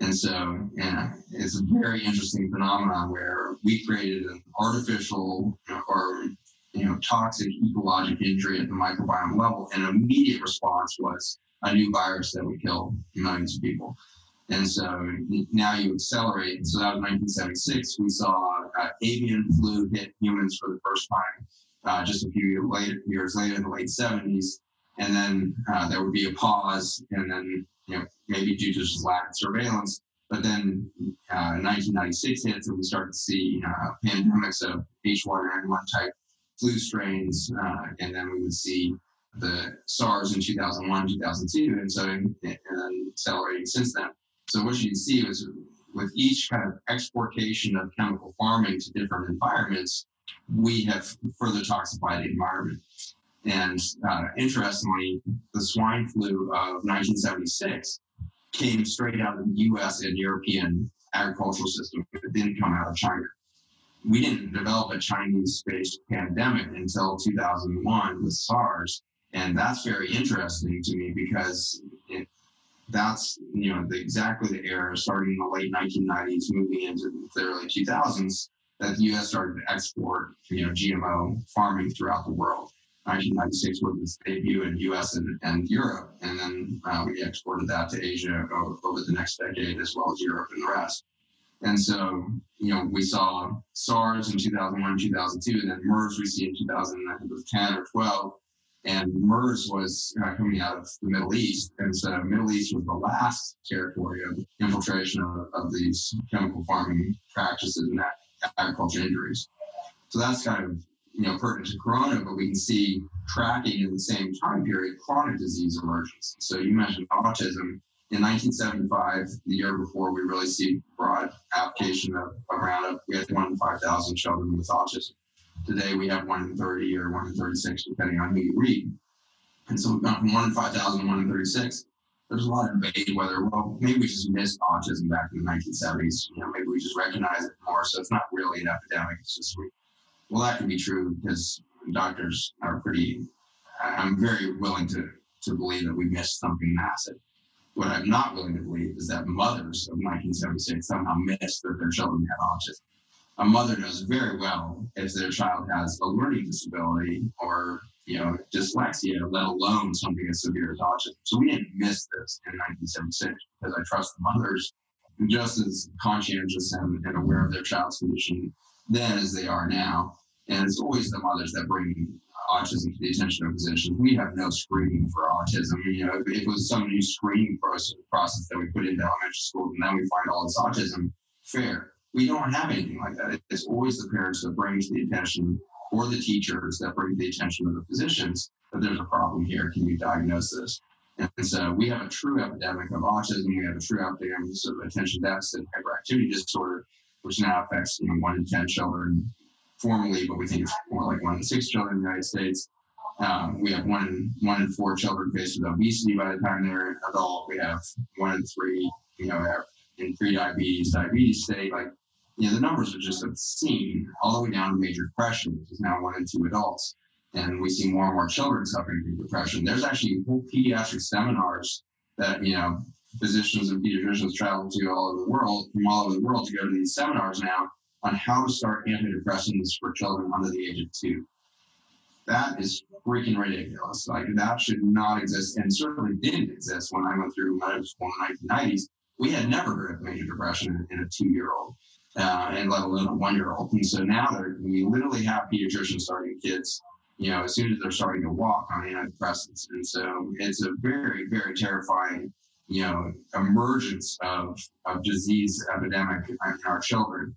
B: And so, yeah, it's a very interesting phenomenon where we created an artificial or you know toxic ecologic injury at the microbiome level, and immediate response was a new virus that would kill millions of people. And so now you accelerate. So that was 1976. We saw uh, avian flu hit humans for the first time uh, just a few later, years later in the late 70s. And then uh, there would be a pause, and then you know, maybe due to just lack of surveillance. But then uh, 1996 hits, and we start to see uh, pandemics of H1N1 type flu strains, uh, and then we would see the SARS in 2001, 2002, and so and then accelerating since then. So what you see is with each kind of exportation of chemical farming to different environments, we have further toxified the environment. And uh, interestingly, the swine flu of 1976 came straight out of the US and European agricultural system. It didn't come out of China. We didn't develop a Chinese based pandemic until 2001 with SARS. And that's very interesting to me because it, that's you know the, exactly the era starting in the late 1990s, moving into the early 2000s, that the U.S. started to export you know GMO farming throughout the world. 1996 was its debut in U.S. and, and Europe, and then uh, we exported that to Asia over, over, the next decade, as well as Europe and the rest. And so, you know, we saw SARS in 2001, 2002, and then MERS we see in 2010 or 12. And MERS was uh, coming out of the Middle East, and so Middle East was the last territory of infiltration of, of these chemical farming practices and agriculture injuries. So that's kind of you know, pertinent to corona, but we can see tracking in the same time period chronic disease emergence. So you mentioned autism. In 1975, the year before, we really see broad application of, Roundup. We had one in 5,000 children with autism. Today, we have one in 30 or one in 36, depending on who you read. And so we've gone from one in 5,000 to one in 36. There's a lot of debate whether, well, maybe we just missed autism back in the 1970s. You know, maybe we just recognize it more. So it's not really an epidemic. It's just we well, that can be true because doctors are pretty. I'm very willing to to believe that we missed something massive. What I'm not willing to believe is that mothers of 1976 somehow missed that their children had autism. A mother knows very well if their child has a learning disability or you know dyslexia, let alone something as severe as autism. So we didn't miss this in 1976 because I trust the mothers just as conscientious and, and aware of their child's condition then as they are now. And it's always the mothers that bring autism to the attention of physicians. We have no screening for autism. You know, if it was some new screening process, that we put into elementary school, and then we find all this autism, fair. We don't have anything like that. It's always the parents that bring to the attention or the teachers that bring to the attention of the physicians that there's a problem here. Can you diagnose this? And so we have a true epidemic of autism. We have a true epidemic of attention deficit hyperactivity disorder, which now affects you know, one in 10 children formally, but we think it's more like one in six children in the United States. Um, we have one in, one in four children faced with obesity by the time they're an adult. We have one in three, you know, in pre-diabetes, diabetes state. Like, you know, the numbers are just obscene, all the way down to major depression, which is now one in two adults. And we see more and more children suffering from depression. There's actually whole pediatric seminars that, you know, physicians and pediatricians travel to all over the world, from all over the world to go to these seminars now on how to start antidepressants for children under the age of two. That is freaking ridiculous. Like that should not exist, and certainly didn't exist when I went through medical school in the 1990s. We had never heard of major depression in a two-year-old, uh, and let alone a one-year-old. And so now we literally have pediatricians starting kids, you know, as soon as they're starting to walk on antidepressants. And so it's a very, very terrifying, you know, emergence of of disease epidemic in our children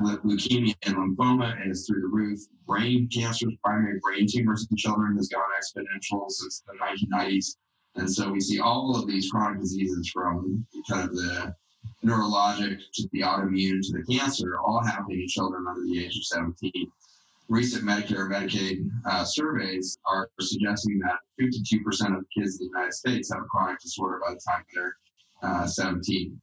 B: leukemia and lymphoma is through the roof. Brain cancers, primary brain tumors in children has gone exponential since the 1990s. And so we see all of these chronic diseases from kind of the neurologic to the autoimmune to the cancer, all happening in children under the age of 17. Recent Medicare and Medicaid uh, surveys are suggesting that 52% of kids in the United States have a chronic disorder by the time they're uh, 17.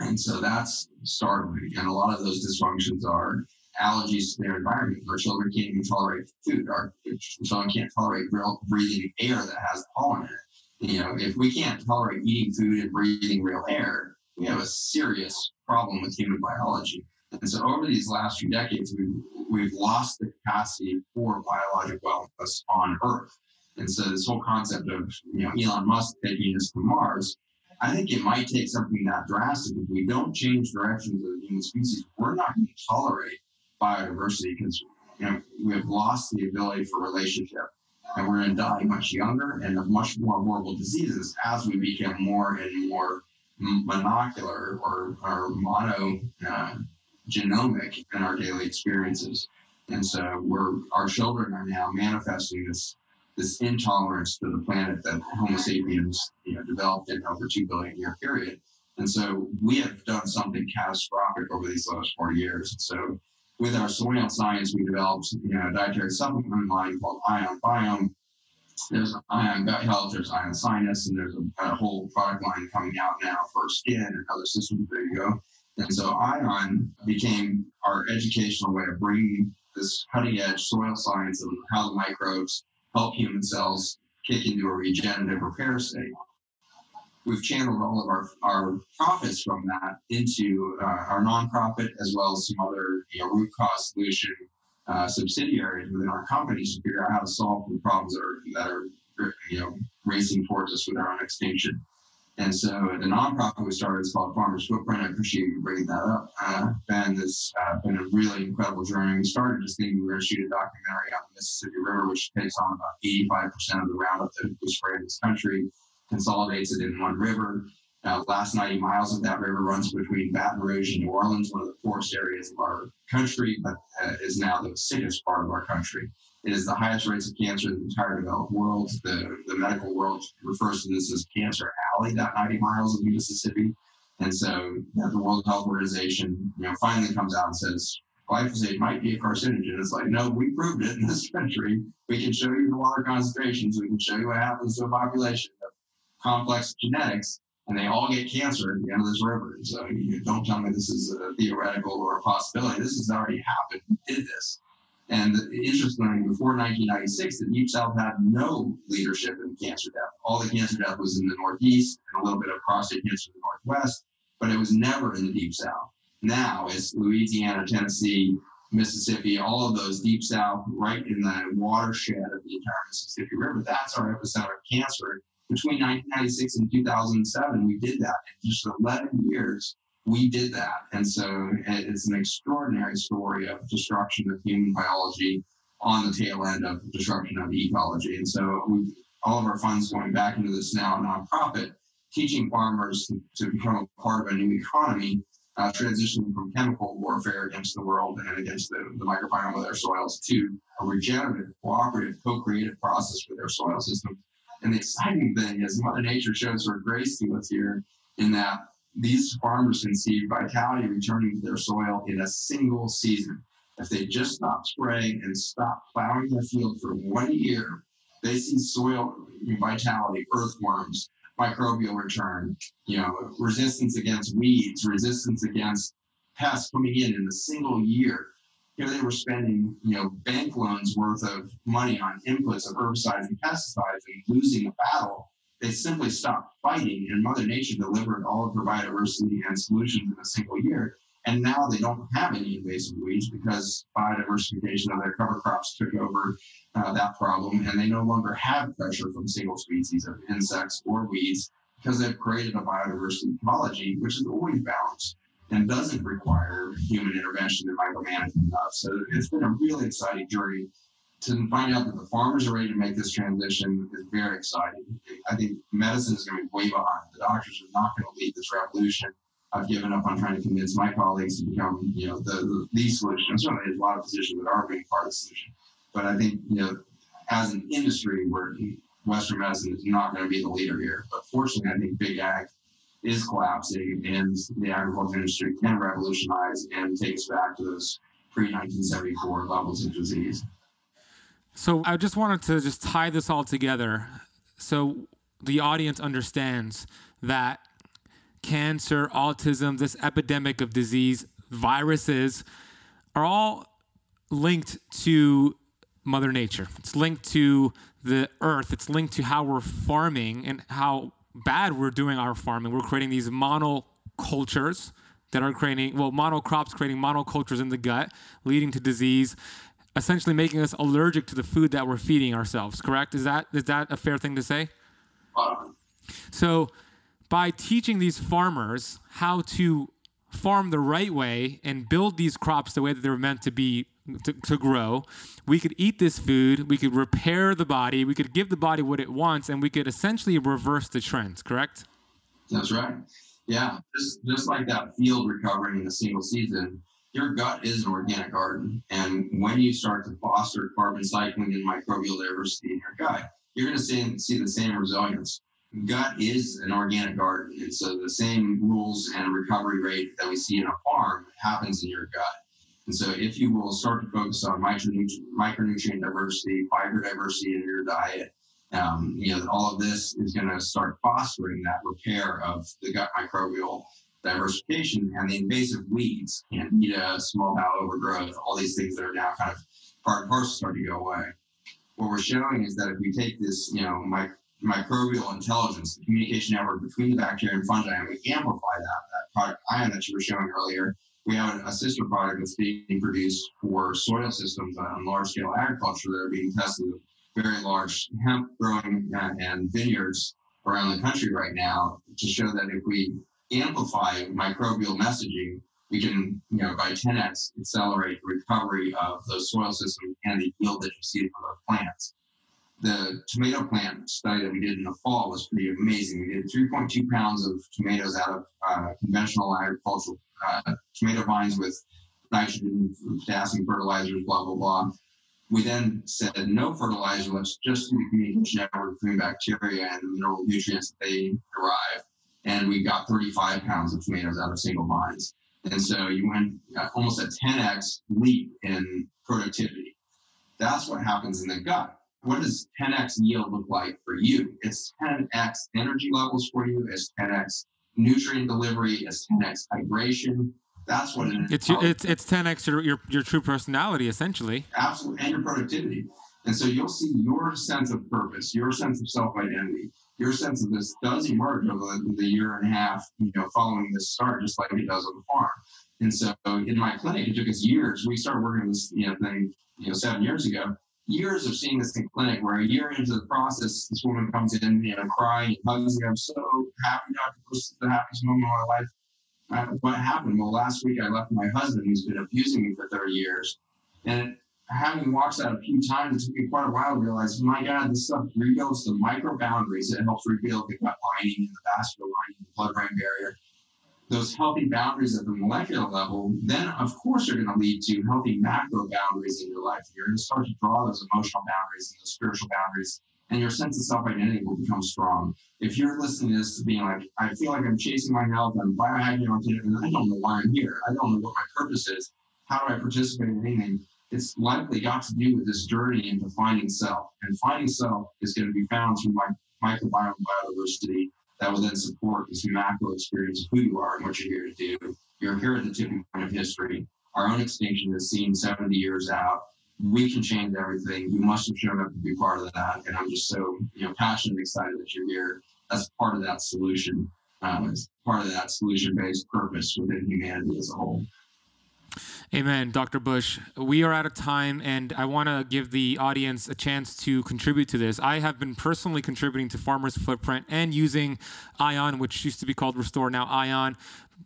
B: And so that's startling. And a lot of those dysfunctions are allergies to their environment. Our children can't even tolerate food. Our children can't tolerate breathing air that has pollen in it. You know, if we can't tolerate eating food and breathing real air, we have a serious problem with human biology. And so over these last few decades, we've, we've lost the capacity for biologic wellness on Earth. And so this whole concept of, you know, Elon Musk taking us to Mars I think it might take something that drastic. If we don't change directions of the human species, we're not going to tolerate biodiversity because you know we have lost the ability for relationship, and we're going to die much younger and of much more horrible diseases as we become more and more monocular or, or mono uh, genomic in our daily experiences. And so we're our children are now manifesting this this intolerance to the planet that Homo sapiens you know, developed in over two billion year period. And so we have done something catastrophic over these last 40 years. So with our soil science, we developed you know, a dietary supplement line called Ion Biome. There's Ion Gut Health, there's Ion Sinus, and there's a, a whole product line coming out now for skin and other systems. There you go. And so Ion became our educational way of bringing this cutting edge soil science of how the microbes help human cells kick into a regenerative repair state. We've channeled all of our, our profits from that into uh, our nonprofit as well as some other you know, root cause solution uh, subsidiaries within our companies to figure out how to solve the problems that are, that are you know, racing towards us with our own extinction. And so the nonprofit we started is called Farmers Footprint. I appreciate you bringing that up. Uh, ben, this uh, been a really incredible journey. We started just thinking we were going to shoot a documentary on the Mississippi River, which takes on about 85% of the Roundup that we spray in this country, consolidates it in one river. Uh, last 90 miles of that river runs between Baton Rouge and New Orleans, one of the poorest areas of our country, but uh, is now the sickest part of our country. It is the highest rates of cancer in the entire developed world. The, the medical world refers to this as Cancer Alley, that 90 miles of the Mississippi. And so the World Health Organization, you know, finally comes out and says glyphosate might be a carcinogen. It's like, no, we proved it in this country. We can show you the water concentrations. We can show you what happens to a population of complex genetics, and they all get cancer at the end of this river. So you don't tell me this is a theoretical or a possibility. This has already happened. We did this. And the interestingly, before 1996, the Deep South had no leadership in cancer death. All the cancer death was in the Northeast and a little bit of prostate cancer in the Northwest, but it was never in the Deep South. Now it's Louisiana, Tennessee, Mississippi, all of those deep south, right in the watershed of the entire Mississippi River. That's our epicenter of cancer. Between 1996 and 2007, we did that in just 11 years. We did that. And so it's an extraordinary story of destruction of human biology on the tail end of destruction of ecology. And so all of our funds going back into this now nonprofit, teaching farmers to, become a part of a new economy, uh, transitioning from chemical warfare against the world and against the, the microbiome of their soils to a regenerative, cooperative, co-creative process with their soil system. And the exciting thing is Mother Nature shows her grace to us here in that these farmers can see vitality returning to their soil in a single season. If they just stop spraying and stop plowing their field for one year, they see soil vitality, earthworms, microbial return, you know, resistance against weeds, resistance against pests coming in in a single year. Here they were spending, you know, bank loans worth of money on inputs of herbicides and pesticides and losing the battle they simply stopped fighting, and Mother Nature delivered all of her biodiversity and solutions in a single year. And now they don't have any invasive weeds because biodiversification of their cover crops took over uh, that problem, and they no longer have pressure from single species of insects or weeds because they've created a biodiversity ecology which is always balanced and doesn't require human intervention and micromanagement enough. So it's been a really exciting journey to find out that the farmers are ready to make this transition is very exciting. I think medicine is going to be way behind. The doctors are not going to lead this revolution. I've given up on trying to convince my colleagues to become, you know, the, the, the solution. Certainly, there's a lot of physicians that are being part of the solution. But I think, you know, as an industry, where Western medicine is not going to be the leader here. But fortunately, I think big ag is collapsing, and the agriculture industry can revolutionize and take us back to those pre 1974 levels of disease.
A: So I just wanted to just tie this all together so the audience understands that cancer, autism, this epidemic of disease, viruses are all linked to Mother Nature. It's linked to the earth. It's linked to how we're farming and how bad we're doing our farming. We're creating these monocultures that are creating, well, monocrops creating monocultures in the gut, leading to disease essentially making us allergic to the food that we're feeding ourselves. Correct? Is that is that a fair thing to say? So, by teaching these farmers how to farm the right way and build these crops the way that they're meant to be to, to, grow, we could eat this food, we could repair the body, we could give the body what it wants, and we could essentially reverse the trends, correct?
B: That's right. Yeah. Just just like that field recovering in a single season, your gut is an organic garden. And when you start to foster carbon cycling and microbial diversity in your gut, you're going to see, see the same resilience. Gut is an organic garden. And so the same rules and recovery rate that we see in a farm happens in your gut. And so if you will start to focus on micronutrient, micronutrient diversity, fiber diversity in your diet, um, you know, all of this is going to start fostering that repair of the gut microbial diversification and the invasive weeds, candida, small bowel overgrowth, all these things that are now kind of part and parcel start to go away. What we're showing is that if we take this, you know, mic- microbial intelligence, the communication network between the bacteria and fungi, and we amplify that, that product ion that you were showing earlier, we have a sister product that's being produced for soil systems on large scale agriculture that are being tested with very large hemp growing uh, and vineyards around the country right now to show that if we amplify microbial messaging, we can, you know, by 10x accelerate the recovery of those soil systems and the yield that you see from those plants. The tomato plant study that we did in the fall was pretty amazing. We did 3.2 pounds of tomatoes out of uh, conventional agricultural uh, tomato vines with nitrogen, potassium fertilizers, blah, blah, blah. We then said no fertilizer, let's just the communication network between bacteria and the mineral nutrients that they derive and we got 35 pounds of tomatoes out of single vines. And so you went uh, almost a 10x leap in productivity. That's what happens in the gut. What does 10x yield look like for you? It's 10x energy levels for you. It's 10x nutrient delivery. It's 10x hydration. That's what it is.
A: It's your, it's it's 10x your, your your true personality essentially.
B: Absolutely, and your productivity. And so you'll see your sense of purpose, your sense of self identity, your sense of this does emerge over the, year and a half, you know, following this start, just like it does on the farm. And so in my clinic, it took us years. We started working on this, you know, thing, you know, seven years ago. Years of seeing this in clinic, where a year into the process, this woman comes in, you know, crying, hugs me. I'm so happy, Dr. This is the happiest moment of my life. uh, what happened? Well, last week I left my husband, who's been abusing me for 30 years. And having watched that a few times, it took me quite a while to realize, my God, this stuff rebuilds the micro boundaries. It helps rebuild the gut lining and the vascular lining, the blood brain barrier. Those healthy boundaries at the molecular level, then of course are going to lead to healthy macro boundaries in your life. You're going to start to draw those emotional boundaries and those spiritual boundaries and your sense of self identity will become strong. If you're listening to this being like, I feel like I'm chasing my health, I'm biohacking and I don't know why I'm here. I don't know what my purpose is. How do I participate in anything? It's likely got to do with this journey into finding self. And finding self is going to be found through my microbiome biodiversity that will then support this macro experience of who you are and what you're here to do. You're here at the tipping point of history. Our own extinction is seen 70 years out we can change everything. You must have shown up to be part of that. And I'm just so, you know, passionate and excited that you're here as part of that solution, um, as part of that solution based purpose within humanity as a whole.
A: Amen, Dr. Bush. We are out of time, and I want to give the audience a chance to contribute to this. I have been personally contributing to Farmer's Footprint and using Ion, which used to be called Restore, now Ion,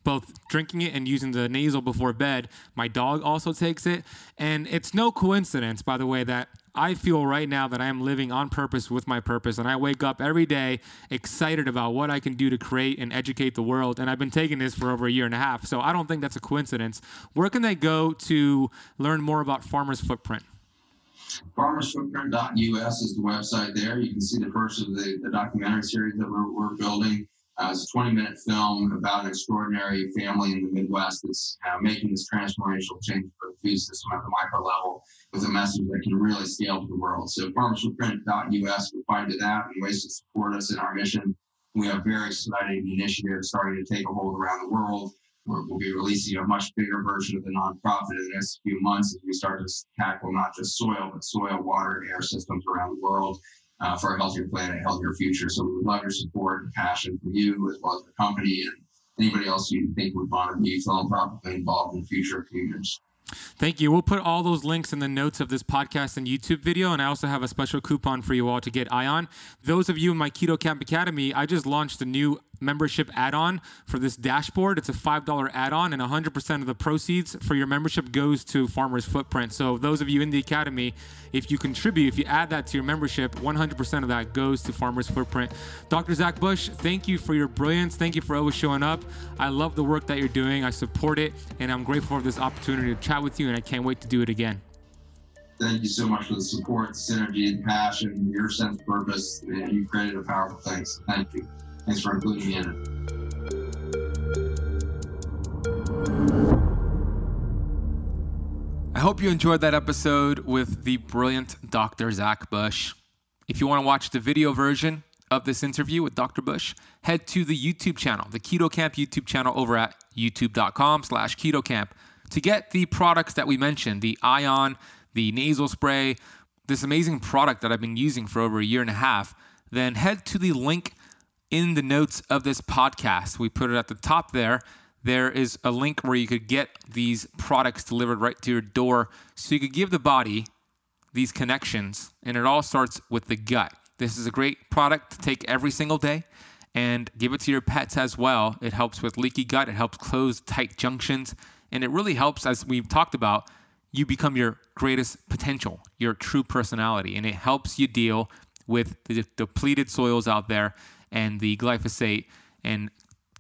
A: both drinking it and using the nasal before bed. My dog also takes it. And it's no coincidence, by the way, that I feel right now that I am living on purpose with my purpose. And I wake up every day excited about what I can do to create and educate the world. And I've been taking this for over a year and a half. So I don't think that's a coincidence. Where can they go to learn more about Farmer's Footprint?
B: FarmersFootprint.us is the website there. You can see the first of the, the documentary series that we're, we're building. Uh, it's a 20 minute film about an extraordinary family in the Midwest that's uh, making this transformational change for the food system at the micro level with a message that can really scale to the world. So farmersfootprint.us will find to that and ways to support us in our mission. We have very exciting initiatives starting to take a hold around the world. we will be releasing a much bigger version of the nonprofit in the next few months as we start to tackle not just soil, but soil, water, and air systems around the world uh, for a healthier planet, a healthier future. So we would love your support and passion from you as well as the company and anybody else you think would want to be philanthropically involved in future communities.
A: Thank you. We'll put all those links in the notes of this podcast and YouTube video. And I also have a special coupon for you all to get Ion. Those of you in my Keto Kamp Academy, I just launched a new membership add-on for this dashboard. It's a $5 add-on and 100% of the proceeds for your membership goes to Farmer's Footprint. So those of you in the academy, if you contribute, if you add that to your membership, 100% of that goes to Farmer's Footprint. Dr. Zach Bush, thank you for your brilliance. Thank you for always showing up. I love the work that you're doing. I support it and I'm grateful for this opportunity to chat with you and I can't wait to do it again.
B: Thank you so much for the support, synergy, and passion, your sense of purpose. You've created a powerful thing. Thank you. Thanks for including me in it.
A: I hope you enjoyed that episode with the brilliant Dr. Zach Bush. If you want to watch the video version of this interview with Dr. Bush, head to the YouTube channel, the Keto Kamp YouTube channel over at youtube.com slash keto kamp to get the products that we mentioned, the Ion, the nasal spray, this amazing product that I've been using for over a year and a half, then head to the link in the notes of this podcast. We put it at the top there. There is a link where you could get these products delivered right to your door so you could give the body these connections. And it all starts with the gut. This is a great product to take every single day and give it to your pets as well. It helps with leaky gut, it helps close tight junctions, and it really helps, as we've talked about, you become your greatest potential, your true personality, and it helps you deal with the depleted soils out there and the glyphosate and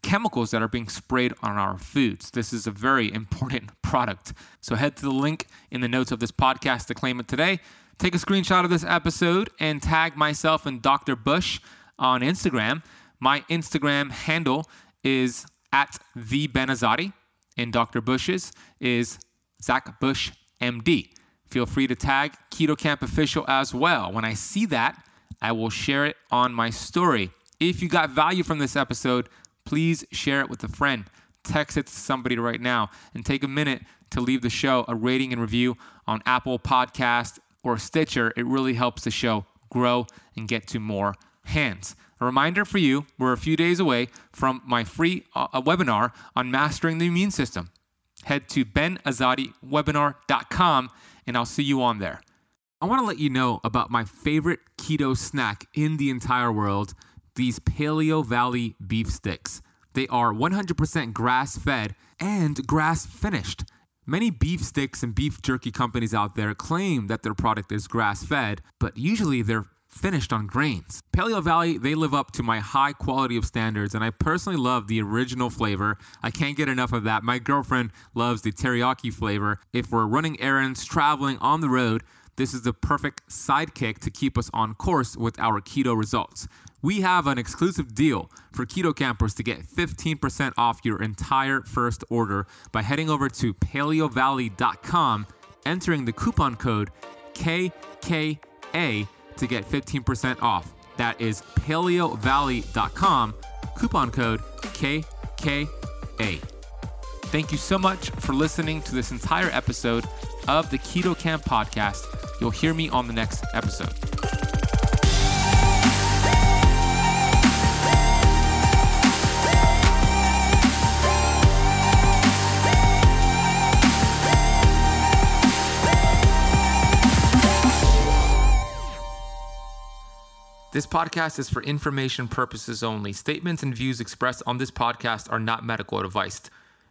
A: chemicals that are being sprayed on our foods. This is a very important product. So head to the link in the notes of this podcast to claim it today. Take a screenshot of this episode and tag myself and Dr. Bush on Instagram. My Instagram handle is at the Benazadi, and Dr. Bush's is Zach Bush MD. Feel free to tag Keto Kamp Official as well. When I see that, I will share it on my story. If you got value from this episode, please share it with a friend. Text it to somebody right now and take a minute to leave the show a rating and review on Apple Podcast or Stitcher. It really helps the show grow and get to more hands. A reminder for you, we're a few days away from my free uh, webinar on mastering the immune system. Head to benazadiwebinar.com and I'll see you on there. I want to let you know about my favorite keto snack in the entire world these Paleo Valley beef sticks. They are 100% grass fed and grass finished. Many beef sticks and beef jerky companies out there claim that their product is grass fed, but usually they're finished on grains. Paleo Valley, they live up to my high quality of standards, and I personally love the original flavor. I can't get enough of that. My girlfriend loves the teriyaki flavor. If we're running errands, traveling on the road, this is the perfect sidekick to keep us on course with our keto results we have an exclusive deal for Keto Kampers to get 15% off your entire first order by heading over to paleovalley.com, entering the coupon code KKA to get 15% off. That is paleovalley.com, coupon code KKA. Thank you so much for listening to this entire episode of the Keto Kamp podcast. You'll hear me on the next episode. This podcast is for information purposes only. Statements and views expressed on this podcast are not medical advice.